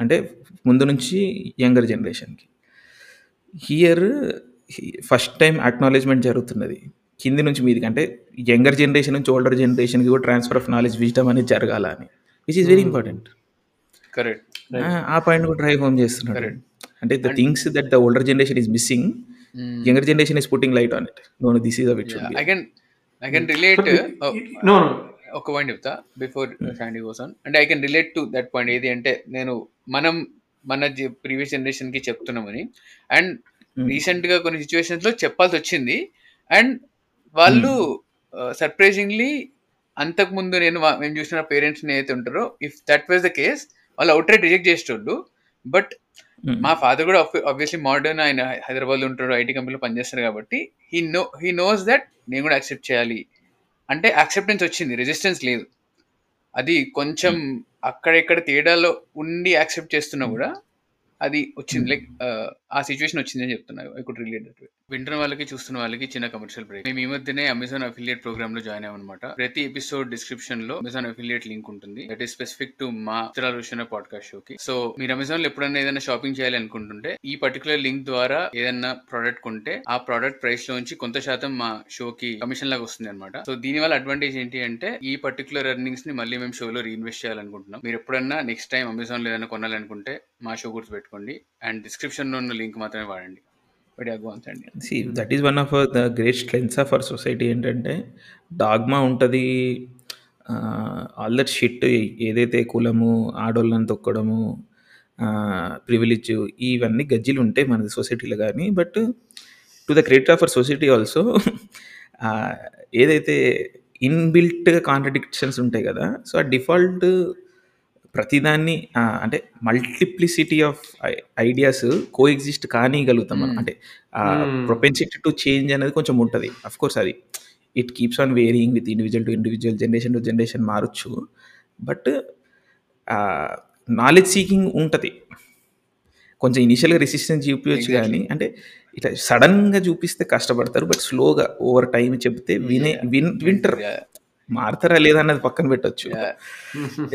అంటే ముందు నుంచి యంగర్ జనరేషన్కి హియర్ ఫస్ట్ టైం అక్నాలెడ్జ్మెంట్ జరుగుతున్నది. కింది నుంచి మీదికి అంటే యంగర్ జనరేషన్ నుంచి ఓల్డర్ జనరేషన్కి కూడా ట్రాన్స్ఫర్ ఆఫ్ నాలెడ్జ్ విజ్డమ్ అనేది జరగాల అని. Which is very important correct ఆ పాయింట్ కూడా డ్రైవ్ హోమ్ చేస్తున్నాడు. Correct. అంటే the things that the older generation is missing younger generation is putting light on it no this is అవ్ it should I can I can relate no ఒక పాయింట్ చెప్తా బిఫోర్ శాండీ గోస్ ఆన్ అంటే I can relate to that point ఏది అంటే నేను మనం మన ప్రీవియస్ జనరేషన్కి చెప్తున్నామని. అండ్ రీసెంట్గా కొన్ని సిచ్యువేషన్స్లో చెప్పాల్సి వచ్చింది. అండ్ వాళ్ళు సర్ప్రైజింగ్లీ అంతకు ముందు నేను మేము చూసిన పేరెంట్స్ ఏదైతే ఉంటారో if that was the case వాళ్ళు అవుట్ రైట్ రిజెక్ట్ చేసేటోళ్ళు బట్ మా ఫాదర్ కూడా ఆబ్వియస్లీ మోడర్న్ ఆయన హైదరాబాద్ ఉంటాడు ఐటీ కంపెనీలో పనిచేస్తారు కాబట్టి he know he knows that నేను కూడా యాక్సెప్ట్ చేయాలి. అంటే యాక్సెప్టెన్స్ వచ్చింది రెసిస్టెన్స్ లేదు. అది కొంచెం అక్కడెక్కడ తేడాలో ఉండి యాక్సెప్ట్ చేస్తున్నా కూడా అది వచ్చింది. లైక్ ఆ సిచ్యువేషన్ వచ్చిందని చెప్తున్నారు చెప్తున్నా ఐ కుడ్ రిలేట్ దట్ వింటున్న వాళ్ళకి చూస్తున్న వాళ్ళకి చిన్న కమర్షియల్ బ్రేక్ మేము ఈ మధ్యనే అమెజాన్ అఫిలియేట్ ప్రోగ్రామ్లో జాయిన్ అయ్యామన్నమాట. ప్రతి ఎపిసోడ్ డిస్క్రిప్షన్లో అమెజాన్ అఫిలియేట్ లింక్ ఉంటుంది. దట్ ఈస్ స్పెసిఫిక్ టు మా చిత్రాల విషయంలో పాడ్కాస్ట్ షోకి సో మీరు అమెజాన్లో ఎప్పుడైనా ఏదైనా షాపింగ్ చేయాలి అనుకుంటుంటే ఈ పర్టికులర్ లింక్ ద్వారా ఏదైనా ప్రోడక్ట్ కొంటే ఆ ప్రోడక్ట్ ప్రైస్ లోంచి కొంత శాతం మా షోకి కమిషన్ లాగా వస్తుంది అనమాట సో దీని వల్ల అడ్వాంటేజ్ ఏంటి అంటే ఈ పర్టికులర్ ఎర్నింగ్స్ని మళ్ళీ మేము షోలో రీఇన్వెస్ట్ చేయాలనుకుంటున్నాం. మీరు ఎప్పుడన్నా నెక్స్ట్ టైం అమెజాన్లో ఏదైనా కొనాలనుకుంటే మా షో గుర్తుపెట్టుకోండి. అండ్ డిస్క్రిప్షన్లో ఉన్న లింక్ మాత్రమే వాడండి. అండి see that is one of the great strengths of our society ఏంటంటే డాగ్మా ఉంటుంది ఆల్ దట్ షిట్ ఏదైతే కులము ఆడోళ్ళని తొక్కడము ప్రివిలేజ్ ఇవన్నీ గజ్జీలు ఉంటాయి మన సొసైటీలో కానీ but to the creator of our society also ఏదైతే ఇన్బిల్ట్ కాంట్రడిక్షన్స్ ఉంటాయి కదా సో ఆ డిఫాల్ట్ ప్రతిదాన్ని అంటే multiplicity of ideas coexist కానీయగలుగుతాం మనం Hmm. అంటే. ప్రొపెన్సిటీ టు చేంజ్ అనేది కొంచెం ఉంటుంది అఫ్ కోర్స్ అది it keeps on varying with individual to individual generation to generation మారచ్చు బట్ నాలెడ్జ్ సీకింగ్ ఉంటుంది కొంచెం ఇనిషియల్గా రెసిస్టెన్స్ చూపించచ్చు. కానీ అంటే ఇట్లా సడన్గా చూపిస్తే కష్టపడతారు బట్ స్లోగా ఓవర్ టైం చెప్తే వినే విన్ వింటర్. మారతారా లేదా అన్నది పక్కన పెట్టొచ్చు.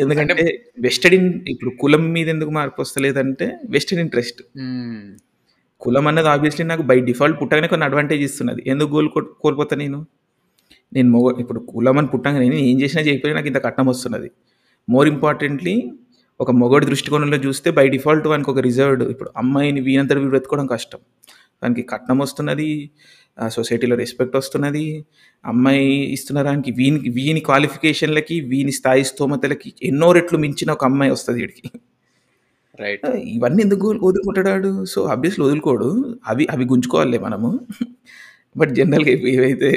ఎందుకంటే వెస్టెడ్ ఇన్ ఇప్పుడు కులం మీద ఎందుకు మార్పు వస్తలేదంటే వెస్టెడ్ ఇంట్రెస్ట్. కులం అన్నది ఆబ్వియస్లీ నాకు బై డిఫాల్ట్ పుట్టగానే కొన్ని అడ్వాంటేజ్ ఇస్తున్నది. ఎందుకు గోల్ కోల్పోతా నేను? నేను మొగ ఇప్పుడు కులం అని పుట్టంగానే నేను ఏం చేసినా చేయకపోయినా నాకు ఇంత కట్నం వస్తున్నది. మోర్ ఇంపార్టెంట్లీ ఒక మొగోడి దృష్టికోణంలో చూస్తే బై డిఫాల్ట్ వానికి ఒక రిజర్వ్డ్ ఇప్పుడు అమ్మాయిని వీనంతటి వీడు వెతుకోవడం కష్టం. దానికి కట్నం వస్తున్నది సొసైటీలో రెస్పెక్ట్ వస్తున్నది. అమ్మాయి ఇస్తున్న దానికి వీనికి వీని క్వాలిఫికేషన్లకి వీని స్థాయి స్తోమతలకి ఎన్నో రెట్లు మించిన ఒక అమ్మాయి వస్తుంది వీడికి. రైట్ ఇవన్నీ ఎందుకు వదులుకుంటాడు సో అబ్వియస్లీ వదులుకోడు. అవి అవి గుంజుకోవాలి మనము. బట్ జనరల్గా ఏవైతే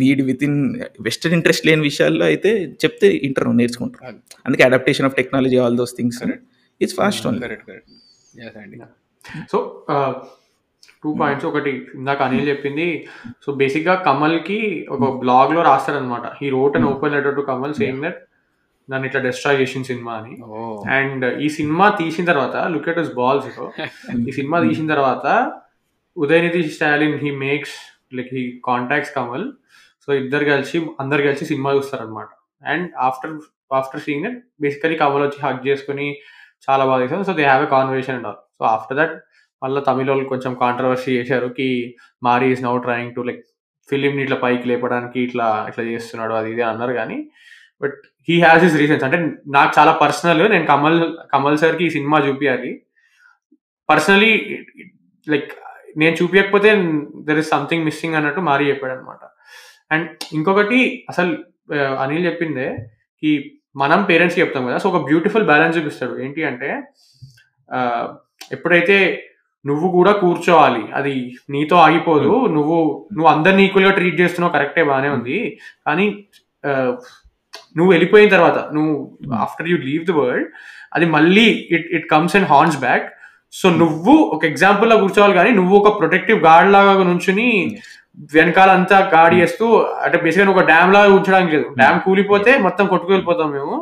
వీడి విత్ ఇన్ వెస్టర్న్ ఇంట్రెస్ట్ లేని విషయాల్లో అయితే చెప్తే ఇంటర్ నేర్చుకుంటారు. అందుకే adaptation of technology all those things. It's fast only correct correct so two points ఒకటి. ఇందాక అనిల్ చెప్పింది. సో బేసిక్గా కమల్కి ఒక బ్లాగ్లో రాస్తారనమాట he wrote and open letter to Kamal saying that నన్ను ఇట్లా డిస్ట్రాయ్ చేసిన సినిమా అని. అండ్ ఈ సినిమా తీసిన తర్వాత లుక్ ఎట్ ఇస్ బాల్స్ ఈ సినిమా తీసిన తర్వాత Udhayanidhi Stalin he makes like he contacts Kamal so ఇద్దరు కలిసి అందరు కలిసి cinema చూస్తారనమాట and after after seeing it basically Kamal వచ్చి హక్ చేసుకుని చాలా బాగా చేశారు. So they have a conversation and all so after that మళ్ళీ తమిళ వాళ్ళు కొంచెం కాంట్రవర్సీ చేశారు కి Maari is now trying to like ఫిలింని ఇట్లా పైకి లేపడానికి ఇట్లా ఇట్లా చేస్తున్నాడు అది ఇది అన్నారు కానీ but he has his reasons అంటే నాకు చాలా పర్సనల్ నేను కమల్ కమల్ సార్కి ఈ సినిమా చూపించాలి పర్సనలీ లైక్ నేను చూపించకపోతే దెర్ ఇస్ సంథింగ్ మిస్సింగ్ అన్నట్టు మారి చెప్పాడు అనమాట అండ్ ఇంకొకటి అసలు అనిల్ చెప్పిందే ఈ మనం పేరెంట్స్కి చెప్తాం కదా సో ఒక బ్యూటిఫుల్ బ్యాలెన్స్ చూపిస్తాడు. ఏంటి అంటే ఎప్పుడైతే నువ్వు కూడా కూర్చోవాలి. అది నీతో ఆగిపోదు. నువ్వు నువ్వు అందరిని ఈక్వల్గా ట్రీట్ చేస్తున్నావు. కరెక్టే బాగానే ఉంది. కానీ నువ్వు వెళ్ళిపోయిన తర్వాత నువ్వు after you leave the world అది మళ్ళీ it it comes and horns back so నువ్వు ఒక ఎగ్జాంపుల్ లా కూర్చోవాలి కానీ నువ్వు ఒక ప్రొటెక్టివ్ గార్డ్ లాగా నుంచుని వెనకాల అంతా గార్డ్ చేస్తూ అంటే బేసిక్గా ఒక డ్యామ్ లాగా ఉంచడానికి లేదు. డ్యామ్ కూలిపోతే మొత్తం కొట్టుకెళ్ళిపోతాం మేము.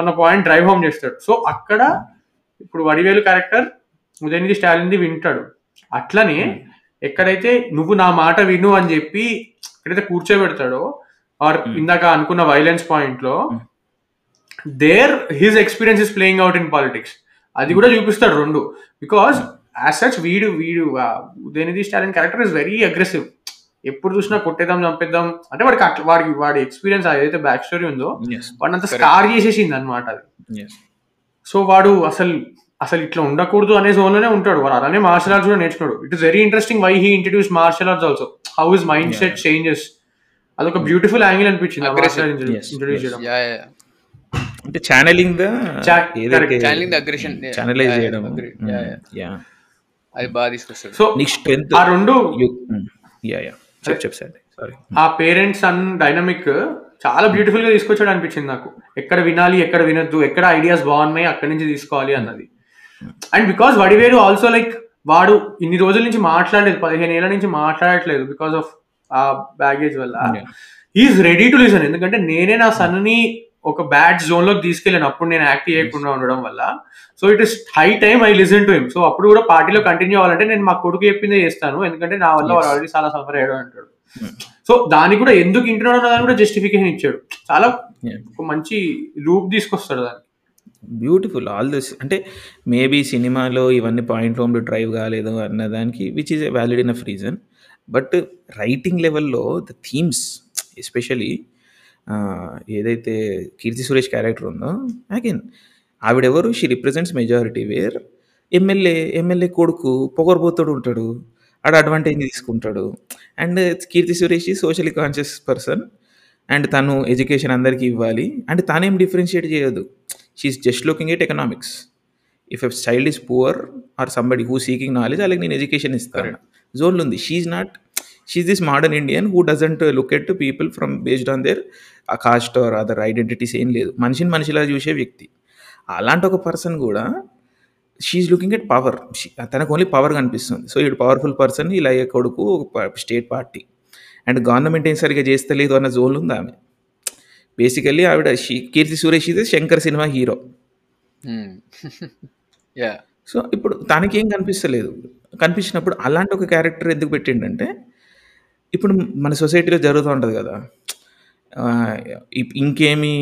అన్న పాయింట్ డ్రైవ్ హోమ్ చేస్తాడు. సో అక్కడ ఇప్పుడు వడివేలు క్యారెక్టర్ ఉదయనిధి స్టాలిన్ది వింటాడు. అట్లనే ఎక్కడైతే నువ్వు నా మాట విను అని చెప్పి ఎక్కడైతే కూర్చోబెడతాడో ఆర్. ఇందాక అనుకున్న వైలెన్స్ పాయింట్లో. There his experience is playing out in politics అది కూడా చూపిస్తాడు రెండు. బికాస్ యాజ్ సచ్ వీడు వీడు Udhayanidhi Stalin character is very aggressive ఎప్పుడు చూసినా కొట్టేద్దాం చంపేద్దాం. అంటే వాడికి అట్లా వాడికి వాడి ఎక్స్పీరియన్స్ ఏదైతే బ్యాక్ స్టోరీ ఉందో వాడిని అంత. స్కార్ చేసేసింది అనమాట అది. సో వాడు అసలు అసలు ఇట్లా ఉండకూడదు అనే జోన్లోనే ఉంటాడు. వాడు అలానే మార్షల్ ఆర్ట్స్ కూడా నేర్చుకున్నాడు. It is very interesting why he introduce martial arts also how his mindset changes అదొక బ్యూటిఫుల్ యాంగిల్ అనిపించింది ఇంట్రడ్యూస్. చేయడం. యా అంటే channelling the. Channelling the aggression channelise చేయడం. యా అది బాగా తీసుకొస్తాడు. సో స్ట్రెంత్ ఆ రెండు యా యా చెప్ చెప్ సార్ సారీ ఆ పేరెంట్స్ అన్ డైనమిక్ చాలా బ్యూటిఫుల్గా తీసుకొచ్చాడు అనిపించింది నాకు. ఎక్కడ వినాలి ఎక్కడ వినొద్దు ఎక్కడ ఐడియాస్ బాగున్నాయి అక్కడి నుంచి తీసుకోవాలి అన్నది. And because Vadivelu also like వాడు ఇన్ని రోజుల నుంచి మాట్లాడలేదు పదిహేను ఏళ్ళ నుంచి మాట్లాడట్లేదు బికాస్ ఆఫ్ ఆ బ్యాగేజ్ వల్ల. ఈజ్ రెడీ టు లిసన్ ఎందుకంటే నేనే నా సన్ని ఒక బ్యాడ్ జోన్లోకి తీసుకెళ్ళాను. అప్పుడు నేను యాక్ట్ చేయకుండా ఉండడం వల్ల. So it is high time I listen to him so అప్పుడు కూడా పార్టీలో కంటిన్యూ అవ్వాలంటే నేను మా కొడుకు చెప్పిందే చేస్తాను. ఎందుకంటే నా వల్ల. వాడు ఆల్రెడీ చాలా సఫర్ అయ్యాడు అంటాడు. సో దానికి కూడా ఎందుకు ఇంటున్నాడు కూడా జస్టిఫికేషన్ ఇచ్చాడు. చాలా మంచి లూప్ తీసుకొస్తాడు దానికి. బ్యూటిఫుల్ ఆల్ దిస్ అంటే మేబీ సినిమాలో ఇవన్నీ పాయింట్ హోమ్లో డ్రైవ్ కాలేదు అన్నదానికి which is a valid enough reason but writing లెవెల్లో ద థీమ్స్ ఎస్పెషలీ ఏదైతే కీర్తి సురేష్ క్యారెక్టర్ ఉందో again ఆవిడెవరు? She represents majority where MLA MLA కొడుకు పొగరబోతాడు ఉంటాడు. ఆడ అడ్వాంటేజ్ తీసుకుంటాడు. And Keerthy Suresh is conscious person and తను ఎడ్యుకేషన్ అందరికీ ఇవ్వాలి. అండ్ తానేం డిఫరెన్షియేట్ చేయదు. She's just looking at economics if a child is poor or somebody who seeking knowledge అలాగే నేను ఎడ్యుకేషన్ ఇస్తాను. జోన్లో ఉంది. She's not she's this modern Indian who doesn't look at people from based on their caste or other identities ఏం లేదు. మనిషిని మనిషిలా చూసే వ్యక్తి. అలాంటి ఒక పర్సన్ కూడా షీఈ్ లుకింగ్ ఎట్ పవర్ తనకు ఓన్లీ పవర్ కనిపిస్తుంది. సో ఈ పవర్ఫుల్ పర్సన్ ఇలా అయ్యే కొడుకు స్టేట్ పార్టీ. అండ్ గవర్నమెంట్ ఏం సరిగా చేస్తలేదు అన్న జోన్లు ఉంది ఆమె. బేసికల్లీ ఆవిడ కీర్తి సురేష్ ఇది శంకర్ సినిమా హీరో సో ఇప్పుడు తనకేం కనిపిస్తలేదు. కనిపించినప్పుడు అలాంటి ఒక క్యారెక్టర్ ఎందుకు పెట్టిండంటే ఇప్పుడు మన సొసైటీలో జరుగుతూ ఉంటుంది కదా. ఇంకేమి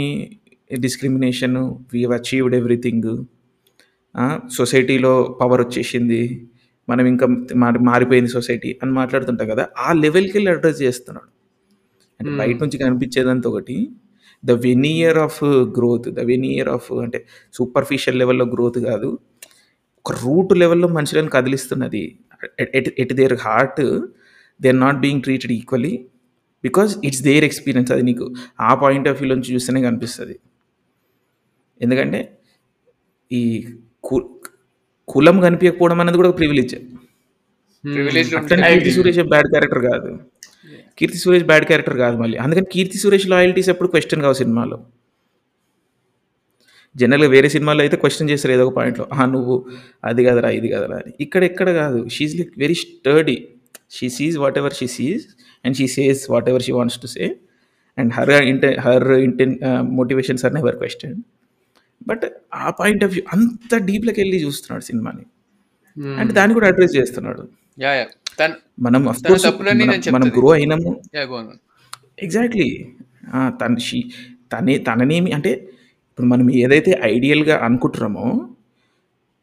డిస్క్రిమినేషన్ వీ అచీవ్డ్ ఎవ్రీథింగ్ సొసైటీలో పవర్ వచ్చేసింది. మనం ఇంకా మారి మారిపోయింది సొసైటీ అని మాట్లాడుతుంటాం కదా. ఆ లెవెల్కి వెళ్ళి అడ్రస్ చేస్తున్నాడు. అంటే Hmm. బయట నుంచి కనిపించేదంతా ఒకటి. The veneer of growth the veneer of అంటే సూపర్ఫిషియల్ లెవెల్లో గ్రోత్ కాదు. ఒక రూట్ లెవెల్లో మనుషులను కదిలిస్తున్నది. At their heart they are not being treated equally because it's their experience అది నీకు ఆ పాయింట్ ఆఫ్ వ్యూ నుంచి చూస్తేనే కనిపిస్తుంది. ఎందుకంటే ఈ కులం కనిపించకపోవడం అనేది కూడా ప్రివిలేజ్ ఉంటే- కీర్తి సురేష్ బ్యాడ్ క్యారెక్టర్ కాదు. కీర్తి సురేష్ బ్యాడ్ క్యారెక్టర్ కాదు మళ్ళీ. అందుకని కీర్తి సురేష్ లాయల్టీస్ ఎప్పుడు క్వశ్చన్ కావు సినిమాలో. జనరల్గా వేరే సినిమాలో అయితే క్వశ్చన్ చేస్తారు ఏదో ఒక పాయింట్లో ఆ నువ్వు అది కదరా ఇది కదరా అని. ఇక్కడ ఎక్కడ కాదు. She's like very sturdy she sees whatever she sees and she says whatever she wants to say and her intent her intent motivations are never question but ఆ పాయింట్ ఆఫ్ వ్యూ అంత డీప్లోకి వెళ్ళి చూస్తున్నాడు సినిమాని. అండ్ దాన్ని కూడా అడ్రస్ చేస్తున్నాడు. యా యా మనం మనం- నేను గ్రో అయినాము. ఎగ్జాక్ట్లీ తన షీ తనే తననేమి అంటే ఇప్పుడు మనం ఏదైతే ఐడియల్గా అనుకుంటున్నామో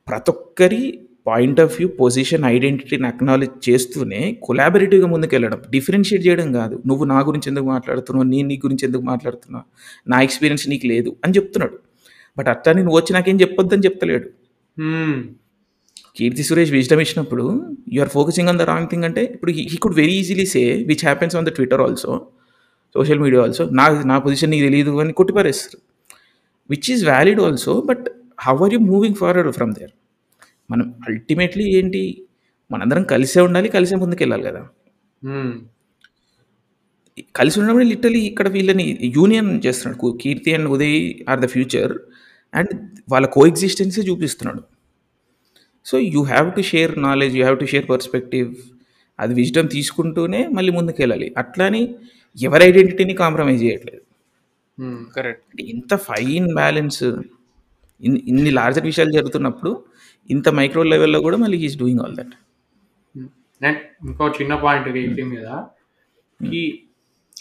ప్రతి ఒక్కరి పాయింట్ ఆఫ్ వ్యూ పొజిషన్ ఐడెంటిటీని అక్నాలెడ్జ్ చేస్తూనే కొలాబరేటివ్గా ముందుకెళ్ళడం డిఫరెన్షియేట్ చేయడం కాదు. నువ్వు నా గురించి ఎందుకు మాట్లాడుతున్నావు? నేను నీ గురించి ఎందుకు మాట్లాడుతున్నావు? నా ఎక్స్పీరియన్స్ నీకు లేదు అని చెప్తున్నాడు. బట్ అట్లా నువ్వు వచ్చి నాకేం చెప్పొద్దని చెప్తలేడు. కీర్తి సురేష్ విజ్డమ్ ఇచ్చినప్పుడు you are focusing on the wrong thing అంటే ఇప్పుడు he could very easily say which happens on the Twitter also social media also నా నా పొజిషన్ నీకు తెలియదు అని కొట్టిపారేస్తారు. Which is valid also but how are you moving forward from there మనం అల్టిమేట్లీ ఏంటి? మనందరం కలిసే ఉండాలి కలిసే ముందుకు వెళ్ళాలి కదా కలిసి ఉన్నప్పుడు లిటరలీ ఇక్కడ వీళ్ళని యూనియన్ చేస్తున్నాడు. Keerthy and Udhay are the future and వాళ్ళ కో ఎగ్జిస్టెన్సే చూపిస్తున్నాడు. So you have to share knowledge you have to share perspective. అది విజ్డమ్ తీసుకుంటూనే మళ్ళీ ముందుకు వెళ్ళాలి అట్లాని ఎవరి ఐడెంటిటీని కాంప్రమైజ్ చేయట్లేదు. కరెక్ట్. ఇంత ఫైన్ బ్యాలెన్స్ ఇన్ని ఇన్ని లార్జర్ విషయాలు జరుగుతున్నప్పుడు ఇంత మైక్రో లెవెల్లో కూడా మళ్ళీ ఈజ్ డూయింగ్ ఆల్ దట్. నేను ఇంకో చిన్న పాయింట్ కీర్తి మీద ఈ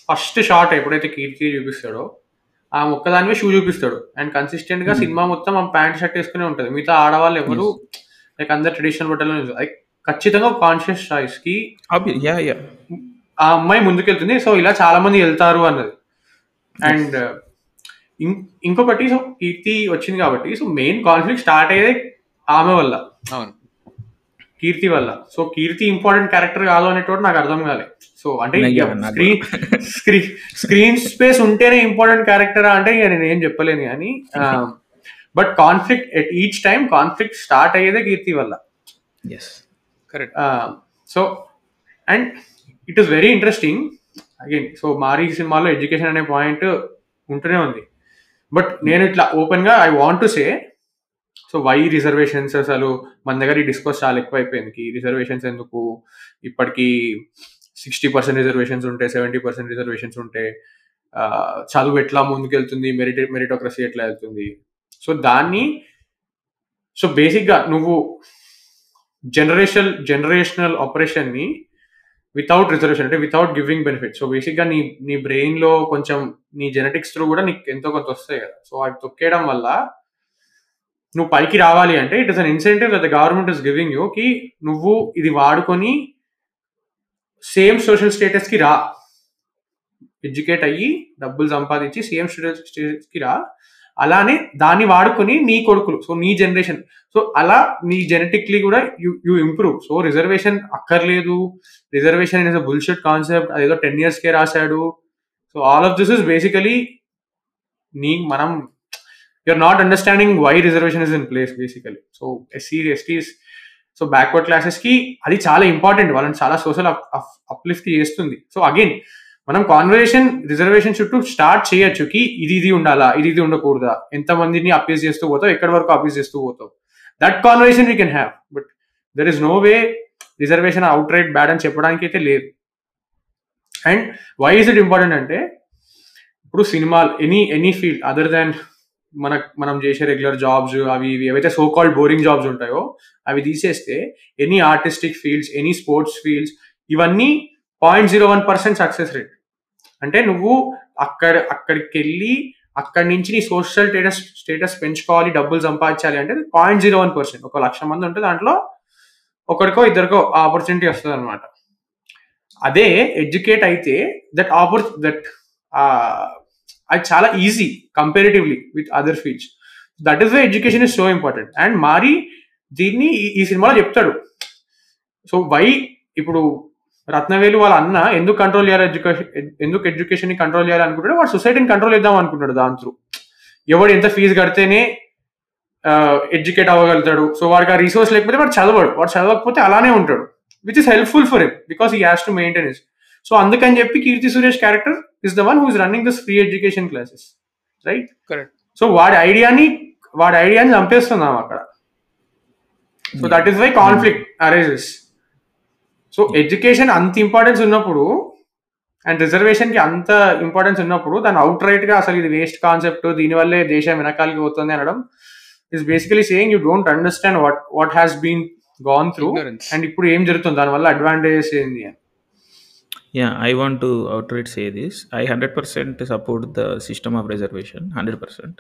ఫస్ట్ షాట్ ఎప్పుడైతే కీర్తి చూపిస్తాడో ఆ ఒక్కదాని మీద షూ చూపిస్తాడు. అండ్ కన్సిస్టెంట్గా సినిమా మొత్తం ఆ ప్యాంట్ షర్ట్ వేసుకునే ఉంటది. మిగతా ఆడవాళ్ళు ఎవరు లైక్ అందరు ట్రెడిషనల్ బట్టలు లైక్ ఖచ్చితంగా కాన్షియస్ చాయిస్కి ఆ అమ్మాయి ముందుకెళ్తుంది. సో ఇలా చాలా మంది వెళ్తారు అన్నది. అండ్ ఇంకొకటి సో కీర్తి వచ్చింది కాబట్టి సో మెయిన్ కాన్ఫ్లిక్ట్ స్టార్ట్ అయ్యేదే ఆమె వల్ల. అవును. కీర్తి వల్ల. సో కీర్తి ఇంపార్టెంట్ క్యారెక్టర్ కాదు అనేటోటి నాకు అర్థం కాలే. సో అంటే స్క్రీన్ స్క్రీన్ స్క్రీన్ స్పేస్ ఉంటేనే ఇంపార్టెంట్ క్యారెక్టర్ అంటే నేను ఏం చెప్పలేను కానీ but conflict at each time conflict start అయ్యేదే Keerthy వల్ల. Yes correct so and it is very interesting. Again so Mari సినిమాలో ఎడ్యుకేషన్ అనే పాయింట్ ఉంటూనే ఉంది. బట్ నేను ఇట్లా ఓపెన్గా I want to say so why reservations అసలు మన దగ్గర ఈ డిస్కోస్ చాలా ఎక్కువ అయిపోయింది రిజర్వేషన్స్ ఎందుకు? ఇప్పటికీ సిక్స్టీ పర్సెంట్ రిజర్వేషన్స్ ఉంటే సెవెంటీ పర్సెంట్ రిజర్వేషన్స్ ఉంటే చదువు ఎట్లా ముందుకెళ్తుంది? మెరిట మెరిటోక్రసీ ఎట్లా వెళ్తుంది? సో దాన్ని సో బేసిక్గా నువ్వు జనరేషన్ జనరేషనల్ ఆపరేషన్ని వితౌట్ రిజర్వేషన్ అంటే వితౌట్ గివింగ్ బెనిఫిట్ సో బేసిక్గా నీ నీ బ్రెయిన్లో కొంచెం నీ జెనెటిక్స్ త్రూ కూడా నీకు ఎంతో కొంత వస్తాయి కదా. సో అవి తొక్కేయడం వల్ల నువ్వు పైకి రావాలి అంటే it is an incentive the government is giving you కి నువ్వు ఇది వాడుకొని సేమ్ సోషల్ స్టేటస్కి రా. ఎడ్యుకేట్ అయ్యి డబ్బులు సంపాదించి సేమ్ స్టేటస్కి రా. అలానే దాన్ని వాడుకొని నీ కొడుకులు సో నీ జనరేషన్ సో అలా నీ జెనెటిక్లీ కూడా you you improve so reservation అక్కర్లేదు. Reservation is a bullshit concept అదేదో టెన్ ఇయర్స్కే రాశాడు. So all of this is basically నీ మనం you're not understanding why reservation is in place basically so SC STs so backward క్లాసెస్కి అది చాలా ఇంపార్టెంట్ వాళ్ళని చాలా సోషల్ అప్లిఫ్ట్ చేస్తుంది. సో అగైన్ మనం కాన్వర్సేషన్ రిజర్వేషన్ చుట్టూ స్టార్ట్ చేయొచ్చు కి ఇది ఇది ఉండాలా ఇది ఇది ఉండకూడదా? ఎంతమందిని అప్పీస్ చేస్తూ పోతావు? ఎక్కడి వరకు అప్పీస్ చేస్తూ పోతావు? That conversation we can have but there is no way reservation outright bad అని చెప్పడానికి అయితే లేదు. And why is it important అంటే ఇప్పుడు సినిమాలు any any field other than మన మనం చేసే రెగ్యులర్ జాబ్స్ అవి ఇవి ఏవైతే సో కాల్డ్ బోరింగ్ జాబ్స్ ఉంటాయో అవి తీసేస్తే any artistic fields any sports fields ఇవన్నీ point zero one percent success rate అంటే నువ్వు అక్కడ అక్కడికి వెళ్ళి అక్కడి నుంచి నీ సోషల్ స్టేటస్ స్టేటస్ పెంచుకోవాలి డబ్బులు సంపాదించాలి అంటే పాయింట్ జీరో వన్ పర్సెంట్. ఒక లక్ష మంది ఉంటే దాంట్లో ఒకరికో ఇద్దరికో ఆపర్చునిటీ వస్తుంది అనమాట అదే ఎడ్యుకేట్ అయితే దట్ ఆపర్ దట్ అది చాలా easy comparatively with other fields that is the education is so important and Maari దీన్ని ఈ సినిమాలో చెప్తాడు. సో వై ఇప్పుడు రత్నవేలు వాళ్ళ అన్న ఎందుకు కంట్రోల్ చేయాలి ఎడ్యుకేషన్ ఎందుకు ఎడ్యుకేషన్ని కంట్రోల్ చేయాలి అనుకుంటాడు వాడు సొసైటీని కంట్రోల్ చేద్దాం అనుకుంటాడు దాని త్రూ ఎవడు ఎంత ఫీజు కడితేనే ఎడ్యుకేట్ అవ్వగలుగుతాడు. సో వాడికి ఆ రిసోర్స్ లేకపోతే వాడు చదవడు. వాడు చదవకపోతే అలానే ఉంటాడు. Which is helpful for him because he has to maintain his so అందుకని చెప్పి Keerthy Suresh character is the one who is running this free education classes right correct so వాడి ఐడియాని వాడి ఐడియాని చంపేస్తున్నాం అక్కడ. So that is why conflict arises so education అంత ఇంపార్టెన్స్ ఉన్నప్పుడు అండ్ రిజర్వేషన్కి అంత ఇంపార్టెన్స్ ఉన్నప్పుడు దాని అవుట్ రైట్గా అసలు ఇది వేస్ట్ కాన్సెప్ట్ దీనివల్లే దేశం వెనకాలకి పోతుంది అనడం is basically saying you don't understand what what has been gone through. And ఇప్పుడు ఏం జరుగుతుంది దానివల్ల అడ్వాంటేజెస్ ఏంది అని Yeah, I want to outright say this. I 100% support the system of reservation. 100%.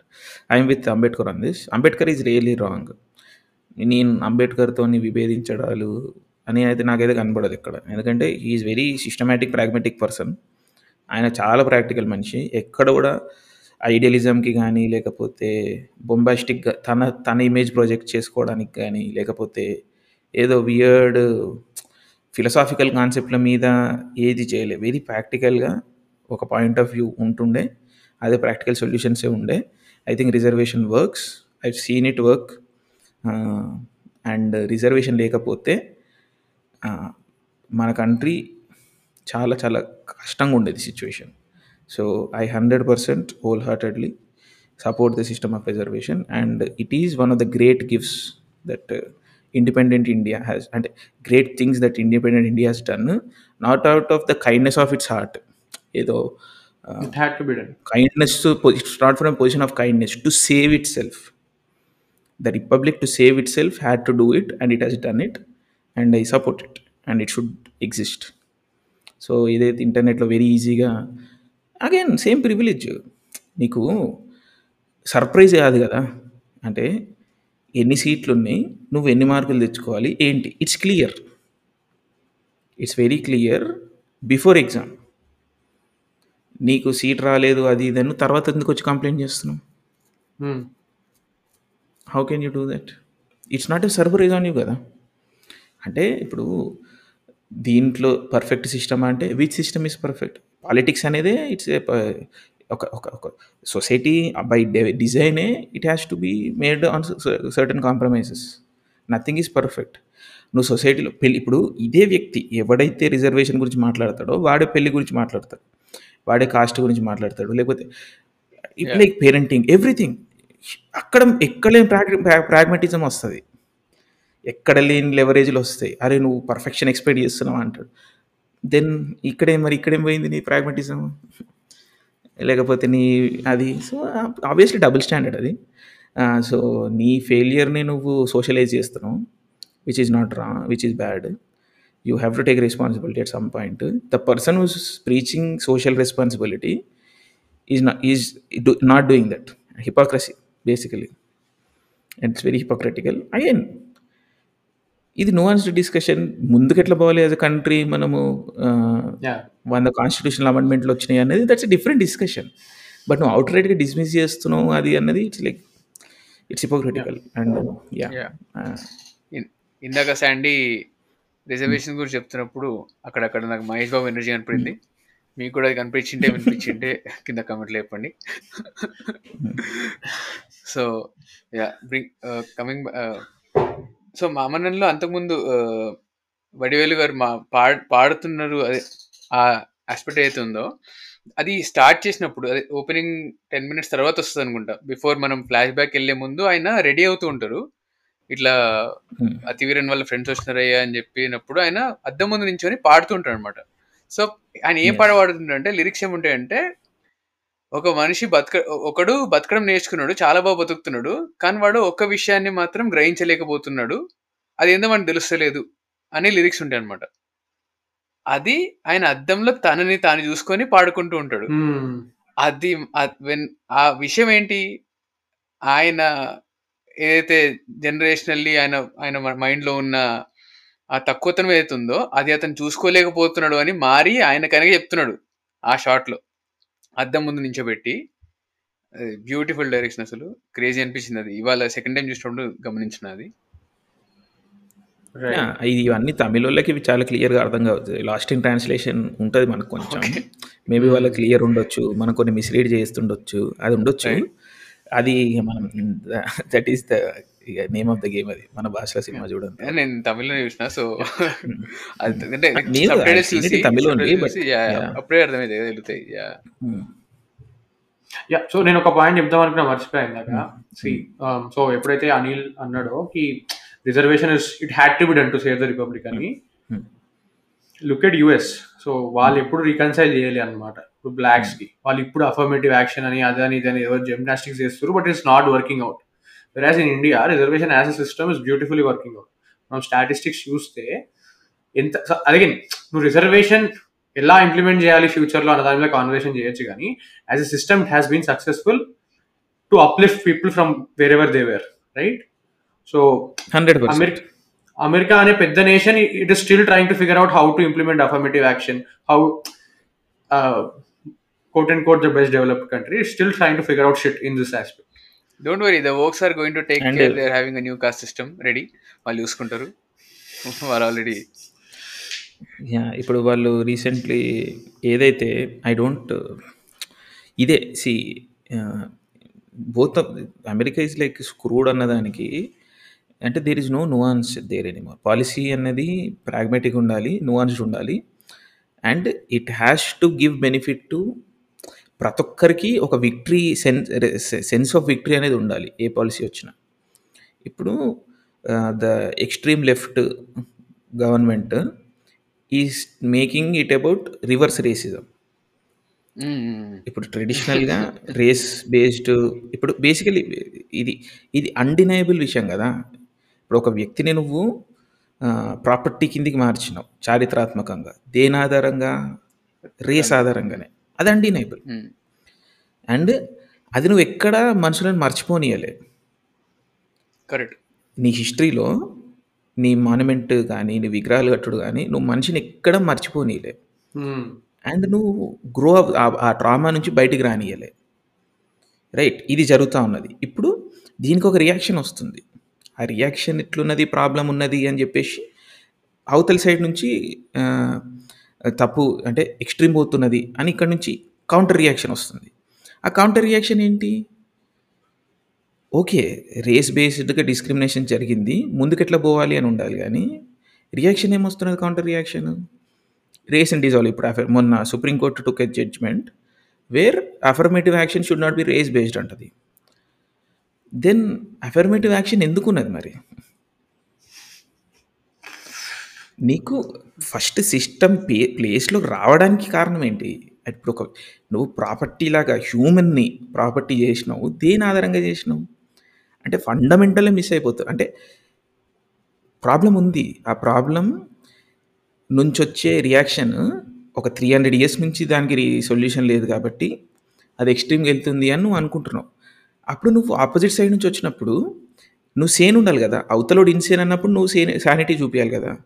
I'm with Ambedkar on this. Ambedkar is really wrong. నేను అంబేద్కర్తో విభేదించడాలు అని అయితే నాకైతే కనబడదు ఇక్కడ ఎందుకంటే is very systematic pragmatic person ఆయన చాలా ప్రాక్టికల్ మనిషి. ఎక్కడ కూడా ఐడియలిజంకి కానీ లేకపోతే బొంబాస్టిక్గా తన తన ఇమేజ్ ప్రొజెక్ట్ చేసుకోవడానికి కానీ లేకపోతే ఏదో వియర్డ్ ఫిలసాఫికల్ కాన్సెప్ట్ల మీద ఏది చేయలే. వెరీ ప్రాక్టికల్గా ఒక పాయింట్ ఆఫ్ వ్యూ ఉంటుండే. అదే ప్రాక్టికల్ సొల్యూషన్సే ఉండే. I think reservation works I seen it work and reservation లేకపోతే మన కంట్రీ చాలా చాలా కష్టంగా ఉండేది situation so I hundred percent wholeheartedly support the system of reservation and it is one of the great gifts that independent India has అంటే great things that independent India has done not out of the kindness of its heart ఏదో it had to be done kindness to it's not from a position of kindness to save itself. The republic to save itself had to do it. And i support it and it should exist so ఇదైతే ఇంటర్నెట్లో వెరీ ఈజీగా అగైన్ సేమ్ ప్రివిలేజ్. నీకు సర్ప్రైజ్ కాదు కదా. అంటే ఎన్ని సీట్లు ఉన్నాయి నువ్వు ఎన్ని మార్కులు తెచ్చుకోవాలి ఏంటి? It's clear it's very clear before exam నీకు సీట్ రాలేదు అది ఇది అని తర్వాత ఎందుకు వచ్చి కంప్లైంట్ చేస్తున్నావు? How can you do that it's not a surprise on you కదా. అంటే ఇప్పుడు దీంట్లో పర్ఫెక్ట్ సిస్టమ్ అంటే which system is perfect politics అనేదే ఇట్స్ ఏ ఒక ఒక ఒక society by డిజైనే it has to be made on certain compromises nothing is perfect నువ్వు సొసైటీలో పెళ్ళి ఇప్పుడు ఇదే వ్యక్తి ఎవడైతే రిజర్వేషన్ గురించి మాట్లాడతాడో వాడే పెళ్ళి గురించి మాట్లాడతాడు. వాడే కాస్ట్ గురించి మాట్లాడతాడు. లేకపోతే ఇట్ లైక్ పేరెంటింగ్ ఎవ్రీథింగ్ అక్కడ ఎక్కడ లేని ప్రాగ్మెటిజం వస్తుంది. ఎక్కడ లేని లెవరేజ్లు వస్తాయి. అరే నువ్వు పర్ఫెక్షన్ ఎక్స్పెక్ట్ చేస్తున్నావు అంటాడు. దెన్ ఇక్కడే మరి ఇక్కడేం పోయింది నీ ప్రాగ్మెటిజం లేకపోతే నీ అది. సో ఆబ్వియస్లీ డబుల్ స్టాండర్డ్ అది. సో నీ ఫెయిలియర్ని నువ్వు సోషలైజ్ చేస్తున్నావు విచ్ ఈజ్ నాట్ రా which is bad you have to take responsibility at some point the person who's preaching social responsibility is is not doing that hypocrisy basically it's very hypocritical again ఇది నువాన్స్డ్ డిస్కషన్ ముందుకు ఎట్లా పోవాలి యాజ్ అ కంట్రీ మనము యా వంద కాన్స్టిట్యూషనల్ అమెండ్మెంట్లు వచ్చినాయి అనేది దట్స్ డిఫరెంట్ డిస్కషన్ బట్ నువ్వు అవుట్ రైట్గా డిస్మిస్ చేస్తున్నావు అది అన్నది it's like it's hypocritical and yeah ఇందాక శాండీ రిజర్వేషన్ గురించి చెప్తున్నప్పుడు అక్కడక్కడ నాకు మహేష్ బాబు ఎనర్జీ కనపడింది మీకు కూడా అది కనిపించింటే వినిపించింటే కింద కమెంట్లు చెప్పండి. So yeah bring coming so మా అమనంలో అంతకుముందు వడివేలు గారు మా పాడ్ పాడుతున్నారు అదే ఆ ఆస్పెక్ట్ ఏదైతే ఉందో అది స్టార్ట్ చేసినప్పుడు అదే ఓపెనింగ్ టెన్ మినిట్స్ తర్వాత వస్తుంది అనుకుంటా బిఫోర్ మనం ఫ్లాష్ బ్యాక్ వెళ్ళే ముందు ఆయన రెడీ అవుతూ ఉంటారు ఇట్లా Hmm. అతివీరన్ వాళ్ళ ఫ్రెండ్స్ వచ్చినారయ్యా అని చెప్పినప్పుడు ఆయన అద్దం ముందు నించొని పాడుతూ ఉంటాడు అనమాట సో ఆయన ఏం. పాట పాడుతుంటాడంటే లిరిక్స్ ఏముంటాయంటే ఒక మనిషి బతక ఒకడు బతకడం నేర్చుకున్నాడు చాలా బాగా బతుకుతున్నాడు కానీ వాడు ఒక్క విషయాన్ని మాత్రం గ్రహించలేకపోతున్నాడు అది ఏందో మనకు తెలుస్తలేదు అనే లిరిక్స్ ఉంటాయి అనమాట అది ఆయన అద్దంలో తనని తాను చూసుకొని పాడుకుంటూ ఉంటాడు. అది ఆ విషయం ఏంటి? ఆయన ఏదైతే జనరేషనల్లీ ఆయన ఆయన మైండ్లో ఉన్న ఆ తక్కువతనం ఏదైతే ఉందో అది అతను చూసుకోలేకపోతున్నాడు అని మారి ఆయన కనుక చెప్తున్నాడు ఆ షాట్లో అద్దం ముందు నించోబెట్టి బ్యూటిఫుల్ డైరెక్షన్ అసలు. క్రేజీ అనిపించింది అది. ఇవాళ సెకండ్ టైం చూసినప్పుడు గమనించిన అది. ఇది ఇవన్నీ తమిళ వాళ్ళకి ఇవి చాలా క్లియర్గా అర్థం కావచ్చు లాస్ట్ ఇన్ ట్రాన్స్లేషన్ ఉంటుంది మనకు కొంచెం. మేబీ వాళ్ళకి క్లియర్ ఉండొచ్చు. మనం కొన్ని మిస్లీడ్ చేస్తుండొచ్చు. అది ఉండొచ్చు. అది మనం that is the name of the game అది. మన భాషలో సినిమా చూడండి. నేను తమిళ్ళో చూసిన సో yeah. అప్పుడే అర్థమైంది వెళ్తాయి యా యా సో నేను ఒక పాయింట్ చెప్దాం అనుకున్నా మర్చిపోయాను ఇందాక. సి సో ఎప్పుడైతే అనిల్ అన్నాడో కి reservation is it had to be done to save the republic అని. Hmm. Look at US so వాళ్ళు ఎప్పుడు రికన్సైల్ చేయాలి అనమాట ఇప్పుడు బ్లాక్స్కి. వాళ్ళు ఇప్పుడు అఫర్మేటివ్ యాక్షన్ అని అదని ఇదని ఏదో జిమ్నాస్టిక్స్ చేస్తారు but it's not working out whereas in India reservation as a system is beautifully working out మనం స్టాటిస్టిక్స్ చూస్తే ఎంత అదే నువ్వు రిజర్వేషన్ ఎలా ఇంప్లిమెంట్ చేయాలి ఫ్యూచర్లో అన్న దాని మీద కాన్వర్సేషన్ చేయొచ్చు కానీ as a system has been successful to uplift people from wherever they were right so hundred America America అనే పెద్ద nation it is still trying to figure out how to implement affirmative action how quote and quote the best developed country still trying to figure out shit in this aspect don't worry the works are going to take And- care they are having a new caste system ready వాళ్ళు చూసుకుంటారు. వాళ్ళు ఆల్రెడీ యా ఇప్పుడు వాళ్ళు రీసెంట్లీ ఏదైతే ఐ డోంట్ ఇదే see both America is like screwed అన్నదానికి అంటే there is no nuance there anymore policy అన్నది ప్రాగ్మేటిక్ ఉండాలి నువాన్స్డ్ ఉండాలి. And it has to give benefit to ప్రతి ఒక్కరికి ఒక victory sense sense of victory అనేది ఉండాలి ఏ పాలసీ వచ్చినా. ఇప్పుడు the extreme left government is making it about reverse racism ఇప్పుడు ట్రెడిషనల్గా రేస్ బేస్డ్ ఇప్పుడు బేసికలీ ఇది ఇది అన్డినయబుల్ విషయం కదా. ఇప్పుడు ఒక వ్యక్తిని నువ్వు ప్రాపర్టీ కిందికి మార్చినావు చారిత్రాత్మకంగా దేని ఆధారంగా? రేస్ ఆధారంగానే. అది అన్డినయబుల్ అండ్ అది నువ్వు ఎక్కడ మనుషులను మర్చిపోనీయలే. కరెక్ట్ నీ హిస్టరీలో నీ మాన్యుమెంట్ కానీ నీ విగ్రహాలు కట్టుడు కానీ నువ్వు మనిషిని ఎక్కడ మర్చిపోనీయలే. అండ్ నువ్వు గ్రో ఆ ట్రామా నుంచి బయటికి రానియలే. రైట్ ఇది జరుగుతూ ఉన్నది. ఇప్పుడు దీనికి ఒక రియాక్షన్ వస్తుంది. ఆ రియాక్షన్ ఎట్లున్నది? ప్రాబ్లం ఉన్నది అని చెప్పేసి అవతల సైడ్ నుంచి తప్పు అంటే ఎక్స్ట్రీమ్ పోతున్నది అని ఇక్కడ నుంచి కౌంటర్ రియాక్షన్ వస్తుంది. ఆ కౌంటర్ రియాక్షన్ ఏంటి? ఓకే రేస్ బేస్డ్గా డిస్క్రిమినేషన్ జరిగింది ముందుకు ఎట్లా పోవాలి అని ఉండాలి కానీ reaction ఏమొస్తున్నది counter reaction race and dissolve ఇప్పుడు అఫర్ మొన్న Supreme Court took a judgment where affirmative action should not be race based అంటది. దెన్ అఫర్మేటివ్ యాక్షన్ ఎందుకున్నది మరి? నీకు ఫస్ట్ సిస్టమ్ ప్లే ప్లేస్లోకి రావడానికి కారణం ఏంటి? ఇప్పుడు ఒక నువ్వు ప్రాపర్టీ లాగా హ్యూమన్ని ప్రాపర్టీ చేసినావు దేని ఆధారంగా చేసినావు? అంటే ఫండమెంటల్ మిస్ అయిపోతుంది అంటే ప్రాబ్లం ఉంది. ఆ ప్రాబ్లం నుంచి వచ్చే రియాక్షన్ ఒక త్రీ హండ్రెడ్ ఇయర్స్ నుంచి దానికి సొల్యూషన్ లేదు కాబట్టి అది ఎక్స్ట్రీమ్కి వెళ్తుంది అని నువ్వు అనుకుంటున్నావు. అప్పుడు నువ్వు ఆపోజిట్ సైడ్ నుంచి వచ్చినప్పుడు నువ్వు సేన్ ఉండాలి కదా? అవతలోడు ఇన్సేన్ అన్నప్పుడు నువ్వు సేన్ శానిటీ చూపించాలి కదా?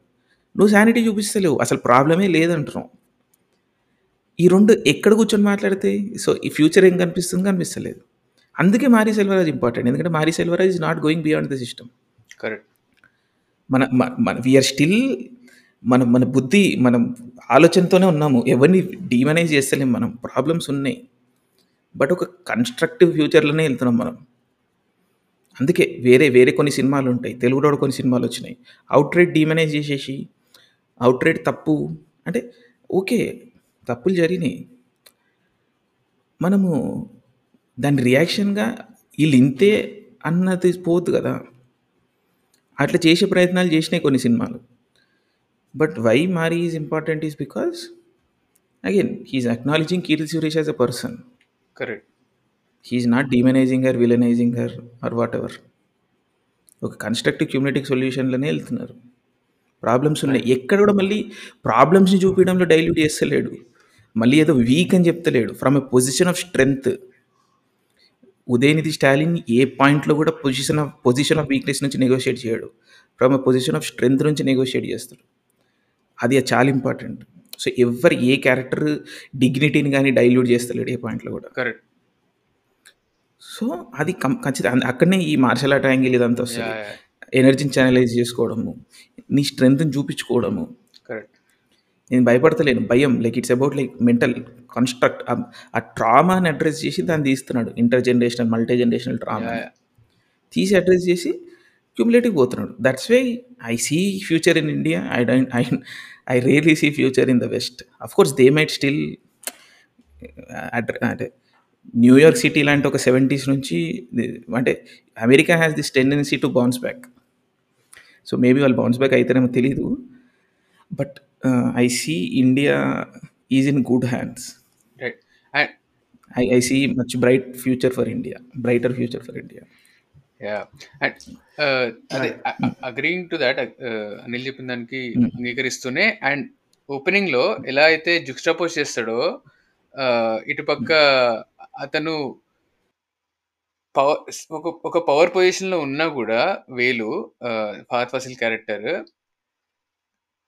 నువ్వు శానిటీ చూపిస్తలేవు. అసలు ప్రాబ్లమే లేదంటున్నావు. ఈ రెండు ఎక్కడ కూర్చొని మాట్లాడితే సో ఈ ఫ్యూచర్ ఏం కనిపిస్తుంది కనిపిస్తలేదు. అందుకే మారీ సెల్వరాజ్ ఇంపార్టెంట్ ఎందుకంటే Mari Selvaraj is not going beyond the system correct మన మన వీఆర్ స్టిల్ మన మన బుద్ధి మనం ఆలోచనతోనే ఉన్నాము. ఎవరిని డీమనైజ్ చేస్తలేం మనం. ప్రాబ్లమ్స్ ఉన్నాయి. బట్ ఒక కన్స్ట్రక్టివ్ ఫ్యూచర్లోనే వెళ్తున్నాం మనం. అందుకే వేరే వేరే కొన్ని సినిమాలు ఉంటాయి. తెలుగులో కూడా కొన్ని సినిమాలు వచ్చినాయి. అవుట్ రైట్ డీమనైజ్ చేసేసి అవుట్ రైట్ తప్పు. అంటే ఓకే తప్పులు జరిగినాయి. మనము దాని రియాక్షన్గా వీళ్ళు ఇంతే అన్నది పోదు కదా. అట్లా చేసే ప్రయత్నాలు చేసినాయి కొన్ని సినిమాలు. But why Mari is important is because again he's acknowledging Keerthy Suresh as a person correct he's not demonising her villainising her or whatever ఒక కన్స్ట్రక్టివ్ క్యూమినేటిక్ సొల్యూషన్లోనే వెళ్తున్నారు. ప్రాబ్లమ్స్ ఉన్నాయి. ఎక్కడ కూడా మళ్ళీ ప్రాబ్లమ్స్ని చూపించడంలో డైల్యూట్ చేస్తలేడు. మళ్ళీ ఏదో వీక్ అని చెప్తలేడు. From a position of strength Udhayanidhi Stalin ఏ పాయింట్లో కూడా position of position of weakness నుంచి నెగోషియేట్ చేయడు. From a position of strength నుంచి నెగోషియేట్ చేస్తాడు. అది చాలా ఇంపార్టెంట్ సో ఎవరు ఏ క్యారెక్టర్ డిగ్నిటీని కానీ డైల్యూట్ చేస్తలేడు ఏ పాయింట్లో కూడా. కరెక్ట్ సో అది కం ఖచ్చితంగా అక్కడనే ఈ మార్షల్ ఆర్ట్ యాంగిల్ ఇదంతా వస్తుంది. ఎనర్జీని ఛానలైజ్ చేసుకోవడము. నీ స్ట్రెంగ్త్ని చూపించుకోవడము. కరెక్ట్ నేను భయపడతలేను భయం. Like it's about like mental construct ఆ ట్రామాని అడ్రస్ చేసి దాన్ని తీస్తున్నాడు. Inter generational multi generational trauma తీసి అడ్రస్ చేసి క్యూములేటివ్ పోతున్నాడు. That's why I see future in India I don't I I really see future in the west of course they might still అంటే న్యూయార్క్ సిటీ లాంటి ఒక సెవెంటీస్ నుంచి అంటే America has this tendency to bounce back so maybe వాళ్ళు బౌన్స్ బ్యాక్ అయితేనేమో తెలీదు. But I see India is in good hands right and I I see much bright future for India brighter future for India అదే అగ్రీయింగ్ టు దాట్ అనిల్ చెప్పిన దానికి అంగీకరిస్తూనే అండ్ ఓపెనింగ్లో ఎలా అయితే జుక్స్టాపోజ్ చేస్తాడో ఇటుపక్క అతను పవర్ ఒక ఒక పవర్ పొజిషన్లో ఉన్నా కూడా వేలు ఫాత్ ఫసిల్ క్యారెక్టర్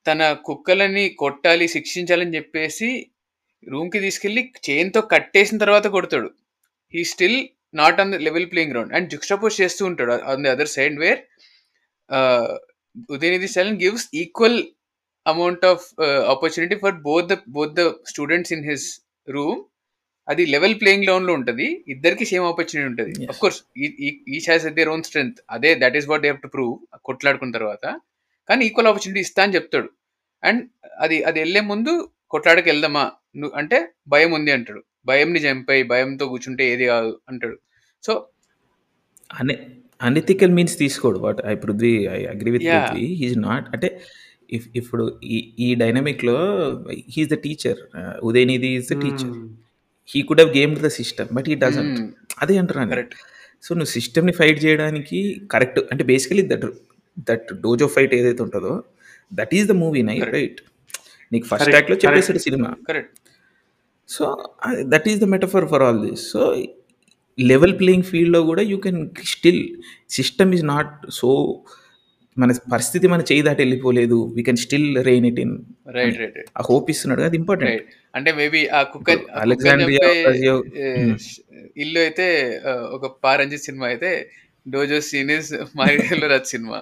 తన కుక్కలని కొట్టాలి శిక్షించాలని చెప్పేసి రూమ్కి తీసుకెళ్ళి చైన్తో కట్టేసిన తర్వాత కొడతాడు. He still not on the level playing ground and juxtapose చేస్తూ ఉంటాడు. On the other side where Udhayanidhi Stalin gives equal amount of opportunity for both the both the students in his room అది లెవెల్ ప్లేయింగ్ గ్రౌండ్లో ఉంటుంది. ఇద్దరికి సేమ్ ఆపర్చునిటీ ఉంటుంది. Of course each has their own strength అదే that is what they to prove కొట్లాడుకున్న తర్వాత. కానీ ఈక్వల్ ఆపర్చునిటీ ఇస్తా అని చెప్తాడు. అండ్ అది అది వెళ్ళే ముందు కొట్లాడకి వెళ్దామా? అంటే భయం ఉంది అంటాడు. భయంని చంపాయి భయంతో కూర్చుంటే ఏది కాదు అంటాడు. సో అనే అనెథికల్ మీన్స్ తీసుకోడు but I Prithvi I agree with Prithvi he's not అంటే ఇఫ్ ఇప్పుడు ఈ ఈ డైనమిక్లో he's the teacher Udhayanidhi is the teacher he could have game the system but he doesn't అదే అంటున్నాను సో నువ్వు సిస్టమ్ని ఫైట్ చేయడానికి కరెక్ట్ అంటే basically that that dojo fight ఏదైతే ఉంటుందో దట్ ఈస్ ద మూవీ నై రైట్ నీకు ఫస్ట్ యాక్ట్లో చెప్పేసాడు cinema. Correct so that is the metaphor for all this so level playing ఫీల్డ్లో కూడా you can still system is not so మన పరిస్థితి మన చేయి దాటి వెళ్ళిపోలేదు. We can still rein it in right right ఆ హోప్ ఇస్తున్నాడు అది ఇంపార్టెంట్ అంటే మేబీ ఆ కుక్క అలెగ్జాండ్రియా ఇల్లు అయితే ఒక పారంజిత్ సినిమా అయితే డోజో సీన్ ఇస్ మారిలో సినిమా.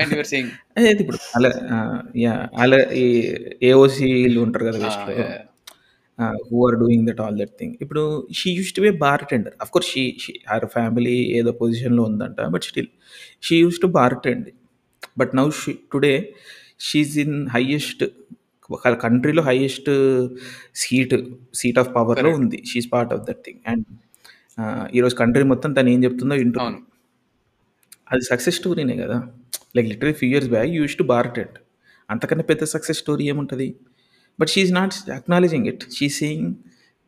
అండ్ యువర్ సెయింగ్ ఇప్పుడు అలా యా అలా ఈ ఏఓసీలు ఉంటారు కదా వెస్ట్లో who are doing that all that thing ఇప్పుడు she used to be bartender of course she she or family ఏదో పొజిషన్లో ఉందంట but still she used to bartend but now she today she's in highest కంట్రీలో హైయెస్ట్ సీట్ సీట్ ఆఫ్ పవర్లో ఉంది. She's part of that thing and ఈరోజు కంట్రీ మొత్తం తను ఏం చెప్తుందో వింటున్నాను అది సక్సెస్ స్టోరీనే కదా. Like literally few years back used to bartend అంతకన్నా పెద్ద సక్సెస్ స్టోరీ ఏముంటుంది? But she's not acknowledging it she saying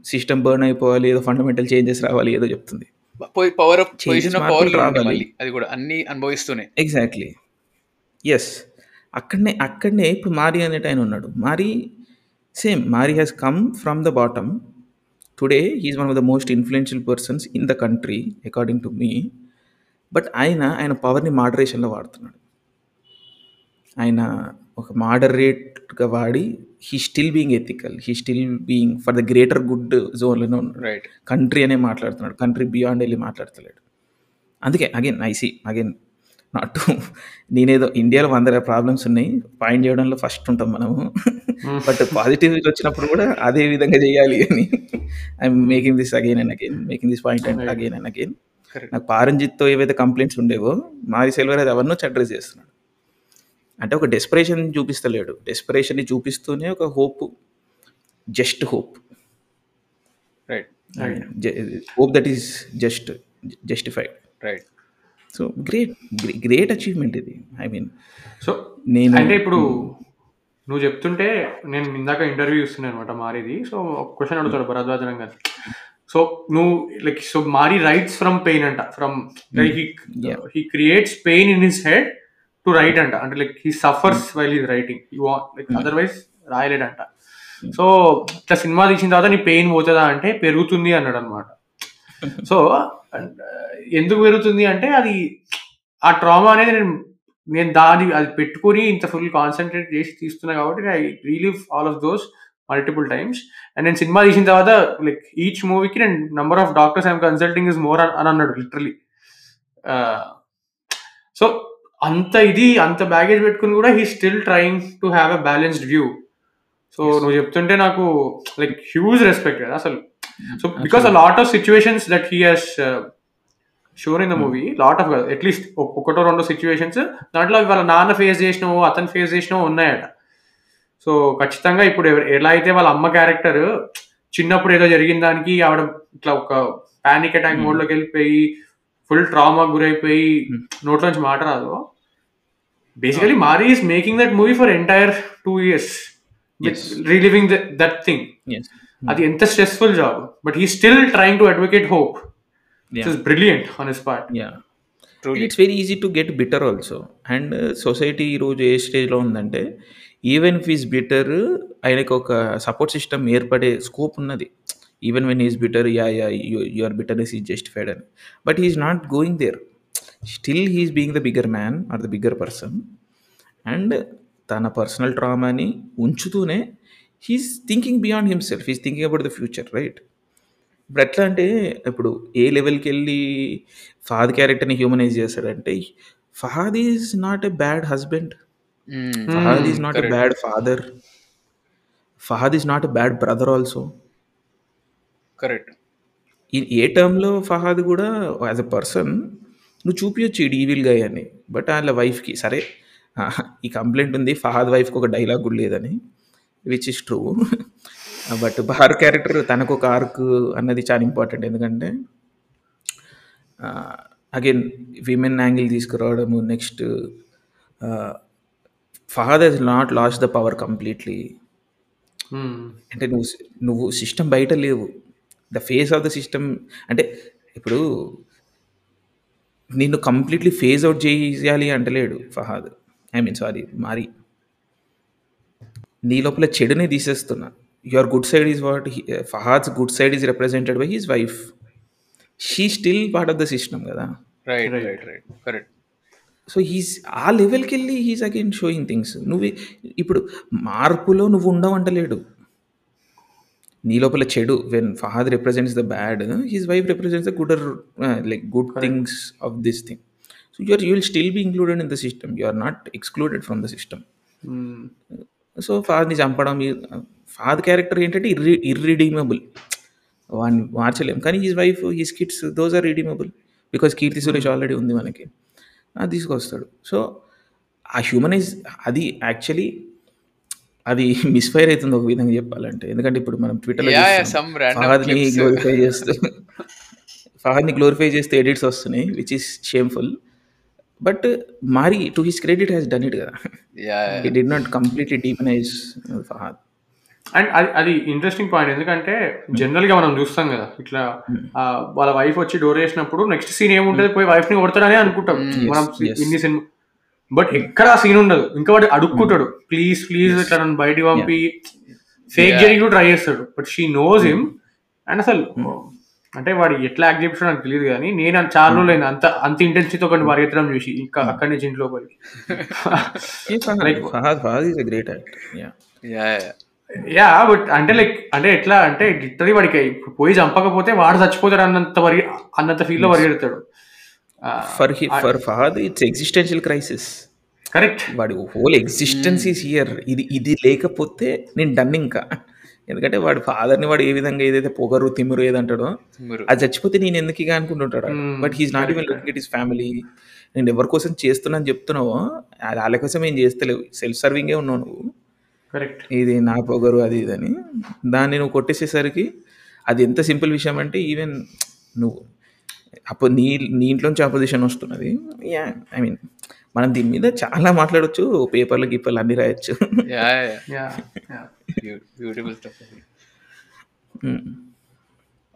system burn అయిపోవాలి ఏదో ఫండమెంటల్ చేంజెస్ రావాలి ఏదో చెప్తుంది. పవర్ ఆఫ్ రావాలి. అది కూడా అన్ని అనుభవిస్తూనే. ఎగ్జాక్ట్లీ ఎస్ అక్కడనే అక్కడనే ఇప్పుడు మారి అనేట ఆయన ఉన్నాడు. Mari same Mari has come from the bottom today he's one of the most influential persons in the country according to me but ఆయన ఆయన పవర్ని మాడరేషన్లో వాడుతున్నాడు. ఆయన ఒక మాడరేట్గా వాడి he still being ethical he still being for the greater good జోన్లోనే ఉన్నాడు. రైట్ కంట్రీ అనే మాట్లాడుతున్నాడు. కంట్రీ బియాండ్ వెళ్ళి మాట్లాడతలేడు. అందుకే again I see again not నేనేదో ఇండియాలో వందల ప్రాబ్లమ్స్ ఉన్నాయి. పాయింట్ చేయడంలో ఫస్ట్ ఉంటాం మనము. బట్ పాజిటివ్ వచ్చినప్పుడు కూడా అదే విధంగా చేయాలి అని. I'm making this again and again making this point and again and again నాకు పారంజిత్తో ఏవైతే కంప్లైంట్స్ ఉండేవో మారి సెల్వర్ అది అవన్నీ అడ్రస్ చేస్తున్నాడు. అంటే ఒక డెస్పరేషన్ చూపిస్తలేడు. డెస్పరేషన్ని చూపిస్తూనే ఒక hope just hope right hope that is just justified right so great great achievement ఇది. ఐ మీన్ సో నేను అంటే ఇప్పుడు నువ్వు చెప్తుంటే నేను ఇందాక ఇంటర్వ్యూ ఇస్తున్నాను అనమాట మారిది. సో ఒక క్వశ్చన్ అడుగుతాడు భరద్వాజనం గారు. సో నువ్వు like so Mari writes from pain అంట from. He creates pain in his head to write అంట. అంటే like he suffers while is writing like otherwise రాయలేడంట. So ఇట్లా సినిమా తీసిన తర్వాత నీ పెయిన్ పోతుందా అంటే పెరుగుతుంది అన్నాడు అనమాట సో ఎందుకు పెరుగుతుంది అంటే అది ఆ ట్రామా అనేది నేను నేను దాని అది పెట్టుకుని ఇంత ఫుల్ కాన్సన్ట్రేట్ చేసి తీస్తున్నా కాబట్టి I relive all of those multiple times and నేను సినిమా తీసిన తర్వాత లైక్ ఈచ్ మూవీకి నేను number of doctors I'm consulting is more అని అన్నాడు లిటరలీ సో అంత ఇది అంత బ్యాగేజ్ పెట్టుకుని కూడా he still trying to have a balanced view so నువ్వు చెప్తుంటే నాకు లైక్ హ్యూజ్ రెస్పెక్ట్ కదా అసలు. So because a lot of situations that he has shown in the movie lot of at least ఒకటో రెండో సిచ్యువేషన్స్ దాంట్లో వాళ్ళ నాన్న ఫేస్ చేసినవో అతను ఫేస్ చేసినవో ఉన్నాయట. సో ఖచ్చితంగా ఇప్పుడు ఎలా అయితే వాళ్ళ అమ్మ క్యారెక్టర్ చిన్నప్పుడు ఏదో జరిగిన దానికి ఆవిడ ఇట్లా ఒక పానిక్ అటాక్ Hmm. మోడ్లోకి వెళ్ళిపోయి ఫుల్ ట్రామా గురైపోయి Hmm. నోట్లోంచి మాట రాదు. Basically Mari is making that movie for entire two years Yes. Reliving that thing అది ఎంత stressful job but he still trying to advocate hope is brilliant on his part it's very easy to get bitter also and society ఈరోజు ఏ స్టేజ్లో ఉందంటే ఈవెన్ ఇఫ్ ఈస్ బిటర్ ఆయనకు ఒక సపోర్ట్ సిస్టమ్ ఏర్పడే స్కోప్ ఉన్నది. Even when is bitter yeah yeah your bitterness is justified అని. But is not going there still he's being the bigger man or the bigger person and తన పర్సనల్ ట్రామాని ఉంచుతూనే he's thinking beyond himself he's thinking about the future right ఇప్పుడు ఎట్లా అంటే ఇప్పుడు ఏ లెవెల్కి వెళ్ళి ఫహాద్ క్యారెక్టర్ని హ్యూమనైజ్ చేస్తాడంటే Fahadh is not a bad husband Fahadh is not a. Bad father Fahadh is not a bad brother also correct ఏ టర్మ్లో ఫహాద్ కూడా యాజ్ ఎ పర్సన్ నువ్వు చూపించచ్చు ఈ ఈవిల్ గాయ్ అని. బట్ వాళ్ళ వైఫ్కి సరే ఈ కంప్లైంట్ ఉంది ఫహాద్ వైఫ్కి ఒక డైలాగ్ కూడా లేదని విచ్ ఇస్ ట్రూ బట్ బహార్ క్యారెక్టర్ తనకు ఒక ఆర్క్ అన్నది చాలా ఇంపార్టెంట్ ఎందుకంటే again women angle తీసుకురావడము next Fahad he's not lost the power completely అంటే నువ్వు నువ్వు సిస్టమ్ బయట లేవు. The face of the system అంటే ఇప్పుడు నిన్ను కంప్లీట్లీ ఫేజ్ అవుట్ చేయాలి అంటలేడు Fahad. I mean sorry Mari. నీ లోపల చెడునే తీసేస్తున్నా. Your good side is what Fahad's good side is represented by his wife she still part of the system కదా. Right. Right right correct so he's ఆ లెవెల్కి వెళ్ళి హీస్ అగైన్ షోయింగ్ థింగ్స్ నువ్వు ఇప్పుడు మార్పులో నువ్వు ఉండవంటలేడు. నీ లోపల చెడు when Fahad represents the bad his wife represents the gooder like good things of this thing so you are you will still be included in the system you are not excluded from the system so ఫాదర్ని చంపడం ఫాదర్ క్యారెక్టర్ ఏంటంటే ఇర్రి ఇర్రిడీమబుల్ వాడిని మార్చలేం. కానీ his wife his kids those are redeemable because Keerthy Suresh already ఉంది మనకి. అది తీసుకొస్తాడు. సో ఆ హ్యూమనైజ్ అది యాక్చువల్లీ అది మిస్ఫైర్ అవుతుంది ఒక విధంగా చెప్పాలంటే. ఎందుకంటే ఇప్పుడు మనం ట్విట్టర్లో ర్యాండమ్ ఫహద్ని గ్లోరిఫై చేస్తూ ఫహద్ని గ్లోరిఫై చేస్తే ఎడిట్స్ వస్తున్నాయి which is shameful but Mari to his credit has done it కదా. Did not completely demonize uh, Fahad. And అది అది ఇంట్రెస్టింగ్ పాయింట్ ఎందుకంటే జనరల్గా మనం చూస్తాం కదా ఇట్లా ఆ, వాళ్ళ వైఫ్ వచ్చి డోర్ వేసినప్పుడు నెక్స్ట్ సీన్ ఏముంటది? పోయి వైఫ్ని కొడతాడని అనుకుంటాం. Mm. మనం. ఇన్ని సినిమా బట్ ఎక్కడ ఆ సీన్ ఉండదు. ఇంకా వాడు అడుక్కుంటాడు. ప్లీజ్ ప్లీజ్ ఇట్లా నన్ను బయటికి పంపి. ఫేక్ కూడా ట్రై చేస్తాడు. But she knows him and అసలు అంటే వాడు ఎట్లా యాక్ట్ చేస్తాడో నాకు తెలియదు కానీ నేను అంత చాలా రోజులు అంత అంత ఇంటెన్సిటీతో ఒకటి పరిగెత్తడం చూసి. ఇంకా అక్కడి నుంచి ఇంట్లో గ్రేట్ యా బట్ అంటే లైక్ అంటే ఎట్లా అంటే గిట్టది వాడికి పోయి చంపకపోతే వాడు చచ్చిపోతాడు అన్నంత వరి అన్నంత ఫీల్లో పరిగెడతాడు for he for Fahad it's existential crisis correct వాడి హోల్ ఎగ్జిస్టెన్స్ ఈస్ హియర్ ఇది ఇది లేకపోతే నేను డన్ ఇంకా. ఎందుకంటే వాడి ఫాదర్ని వాడు ఏ విధంగా ఏదైతే పొగరు తిమ్మురు ఏదంటాడో అది చచ్చిపోతే నేను ఎందుకు ఇక అనుకుంటుంటాడు? But he's not even looking it is family నేను ఎవరి కోసం చేస్తున్నాను చెప్తున్నావో అది వాళ్ళ కోసం ఏం చేస్తలేవు. సెల్ఫ్ సర్వింగే ఉన్నావు నువ్వు. కరెక్ట్ ఇది నా పొగరు అది ఇదని దాన్ని నువ్వు కొట్టేసేసరికి అది ఎంత సింపుల్ విషయం అంటే ఈవెన్ నువ్వు అప్పుడు నీ నీ ఇంట్లోంచి అపోజిషన్ వస్తున్నది. యా ఐ మీన్ మనం దీని మీద చాలా మాట్లాడొచ్చు పేపర్లు గిప్పర్లు అన్ని రాయొచ్చు. Yeah yeah yeah yeah beautiful stuff.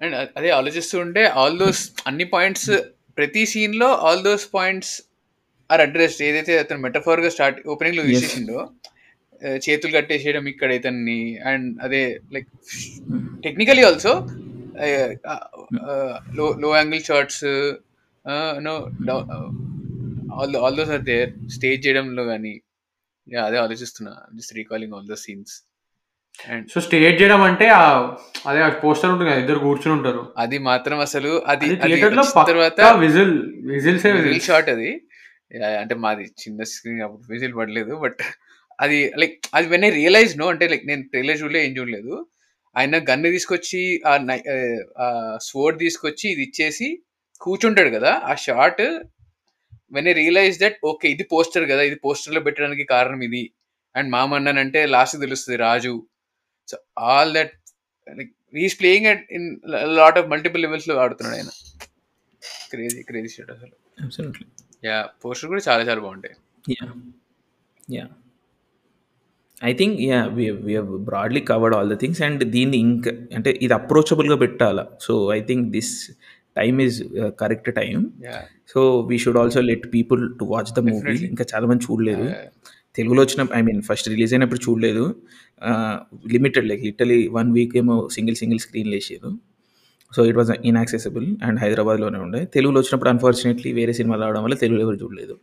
And అదే ఆలోచిస్తూ ఉంటే ఆల్ దోస్ అన్ని పాయింట్స్ ప్రతి సీన్లో all those points are addressed ఏదైతే అతను మెటఫార్గా స్టార్ట్ ఓపెనింగ్లో యూజ్. చేసిండో చేతులు కట్టేసేయడం ఇక్కడ ఇతన్ని అండ్ అదే like technically also low low angle shots no all all those are there stage చేయడంలో కానీ అదే ఆలోచిస్తున్నా just recalling all the scenes and so stage చేయడం అంటే అదే పోస్టర్ ఉంటుంది కదా ఇద్దరు కూర్చుని ఉంటారు అది మాత్రం అసలు అది తర్వాత విజిల్ విజిల్సే రీల్ విజిల్ షాట్ అది అంటే మాది చిన్న స్క్రీన్ అప్పుడు విజిల్ పడలేదు బట్ అది లైక్ అది వెన్ ఐ రియలైజ్ నో అంటే లైక్ నేను ట్రైలర్ చూడలే ఏం చూడలేదు. ఆయన గన్ను తీసుకొచ్చి ఆ స్వోర్డ్ తీసుకొచ్చి ఇది ఇచ్చేసి కూర్చుంటాడు కదా ఆ shot when I realise that okay ఇది పోస్టర్ కదా ఇది పోస్టర్లో పెట్టడానికి కారణం ఇది అండ్ మామ అన్నానంటే లాస్ట్ తెలుస్తుంది Raju so all that like he's playing at in lot of multiple లెవెల్స్లో ఆడుతున్నాడు ఆయన క్రేజీ క్రేజీ షాట్ అసలు. యా పోస్టర్ కూడా చాలా చాలా బాగుంటాయి Yeah. Yeah. I think yeah we broadly covered all the things and దీన్ని ఇంకా అంటే ఇది అప్రోచబుల్గా పెట్టాలా? So I think this time is correct time so we should also let people to watch the movie. ఇంకా చాలా మంది చూడలేదు. తెలుగులో వచ్చిన ఐ మీన్ ఫస్ట్ రిలీజ్ అయినప్పుడు చూడలేదు. Limited like literally one week ఏమో single single screen లేసారు so it was inaccessible and హైదరాబాద్లోనే ఉండే. తెలుగులో వచ్చినప్పుడు అన్ఫార్చునేట్లీ వేరే సినిమాలు రావడం వల్ల తెలుగులో ఎవరు చూడలేదు.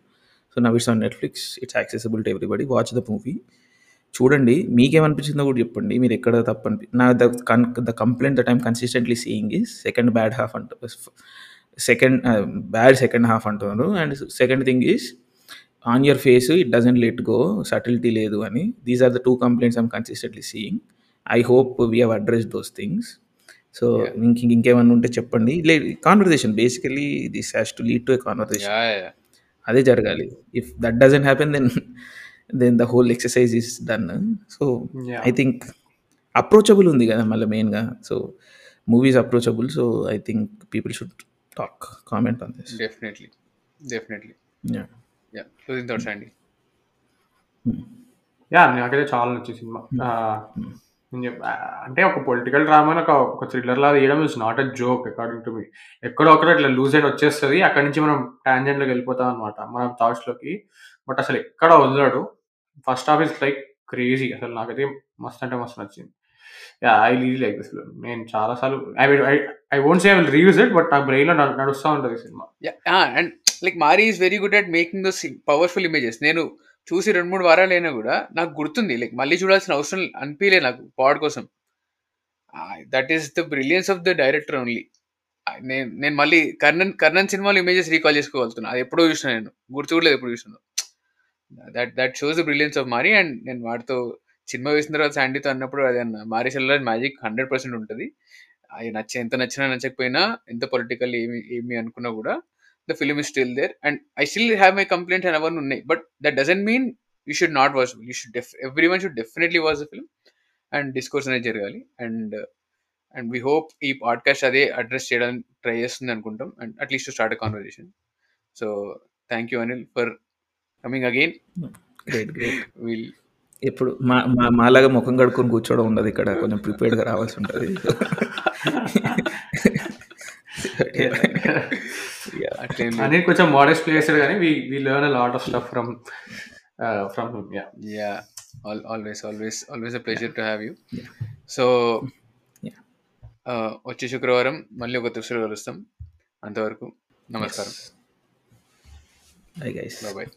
So now it's on Netflix it's accessible to everybody watch the movie చూడండి మీకేమనిపించిందో కూడా చెప్పండి. మీరు ఎక్కడ తప్పని నా the con the complaint that I'm consistently seeing is second bad half అంట సెకండ్ బ్యాడ్ సెకండ్ హాఫ్ అంటున్నారు. And second thing is on your face it doesn't let go subtlety లేదు అని. These are the two complaints I'm consistently seeing I hope we have address those things so ఇంక ఇంకేమన్నా ఉంటే చెప్పండి. లే conversation basically this has to lead to a conversation అదే జరగాలి. If that doesn't happen then then the whole exercise is done so. I think approachable ఉంది కదా మళ్ళీ మెయిన్గా so movies approachable so I think people should talk comment on this definitely definitely closing thoughts అండి యా నాకైతే చాలా నచ్చింది సినిమా. ఆ, అంటే ఒక పొలిటికల్ డ్రామాని ఒక ఒక థ్రిల్లర్ లాగా తీయడం is not a joke according to me ఎక్కడో ఒకటి ఇట్లా లూజ్ అయిన వచ్చేస్తుంది. అక్కడి నుంచి మనం tangent లోకి వెళ్ళిపోతాం అనమాట మన థాట్స్లోకి. బట్ అసలు ఎక్కడ వదలడు. First half is like crazy అసలు నాకైతే మస్తు అంటే మస్తు నచ్చింది. Yeah I lease like this నేను చాలా సార్లు I I I won't say I will reuse it but నా బ్రెయిన్లో నడుస్తూ ఉంటుంది cinema. Yeah and like Mari is very good at making those powerful images నేను చూసి రెండు మూడు వారాలు అయినా కూడా నాకు గుర్తుంది. లైక్ మళ్ళీ చూడాల్సిన అవసరం అనిపించలే నాకు పాడ్ కోసం. That is the brilliance of the director only నేను నేను మళ్ళీ కర్ణన్ కర్ణన్ సినిమాలో ఇమేజెస్ రీకాల్ చేసుకోగలుగుతున్నా. అది ఎప్పుడో చూసిన నేను. గుర్తు కూడా లేదు ఎప్పుడు చూసినా. That that shows the brilliance of Mari and నేను వాటితో సినిమా వేసిన తర్వాత శాండీతో అన్నప్పుడు అదే అన్న మారీ మ్యాజిక్ హండ్రెడ్ పర్సెంట్ ఉంటుంది. అది నచ్చ ఎంత నచ్చినా నచ్చకపోయినా ఎంత పొలిటికల్ ఏమి ఏమి అనుకున్నా కూడా the film is still there and I still have my complaints and అవన్నీ ఉన్నాయి. But that doesn't mean you should not watch you should def everyone should definitely watch the film and discourse అనేది జరగాలి. అండ్ అండ్ వీ హోప్ ఈ పాడ్కాస్ట్ అదే అడ్రస్ చేయడానికి ట్రై చేస్తుంది అనుకుంటాం. And at least start a conversation so thank you Anil for coming again great great will ఎప్పుడు మా మా మాలాగా ముఖం కడుక్కొని కూర్చోవడం ఉండదు ఇక్కడ. కొంచెం ప్రిపేర్డ్గా రావాల్సి ఉంటుంది. అనేది కొంచెం మోడెస్ట్ ప్లేస్డ్ కానీ we we learn a lot of stuff from from him yeah yeah always always always a pleasure to have you so Yeah. వచ్చే శుక్రవారం మళ్ళీ ఒక దృష్టిలో కలుస్తాం. అంతవరకు నమస్కారం. బాయ్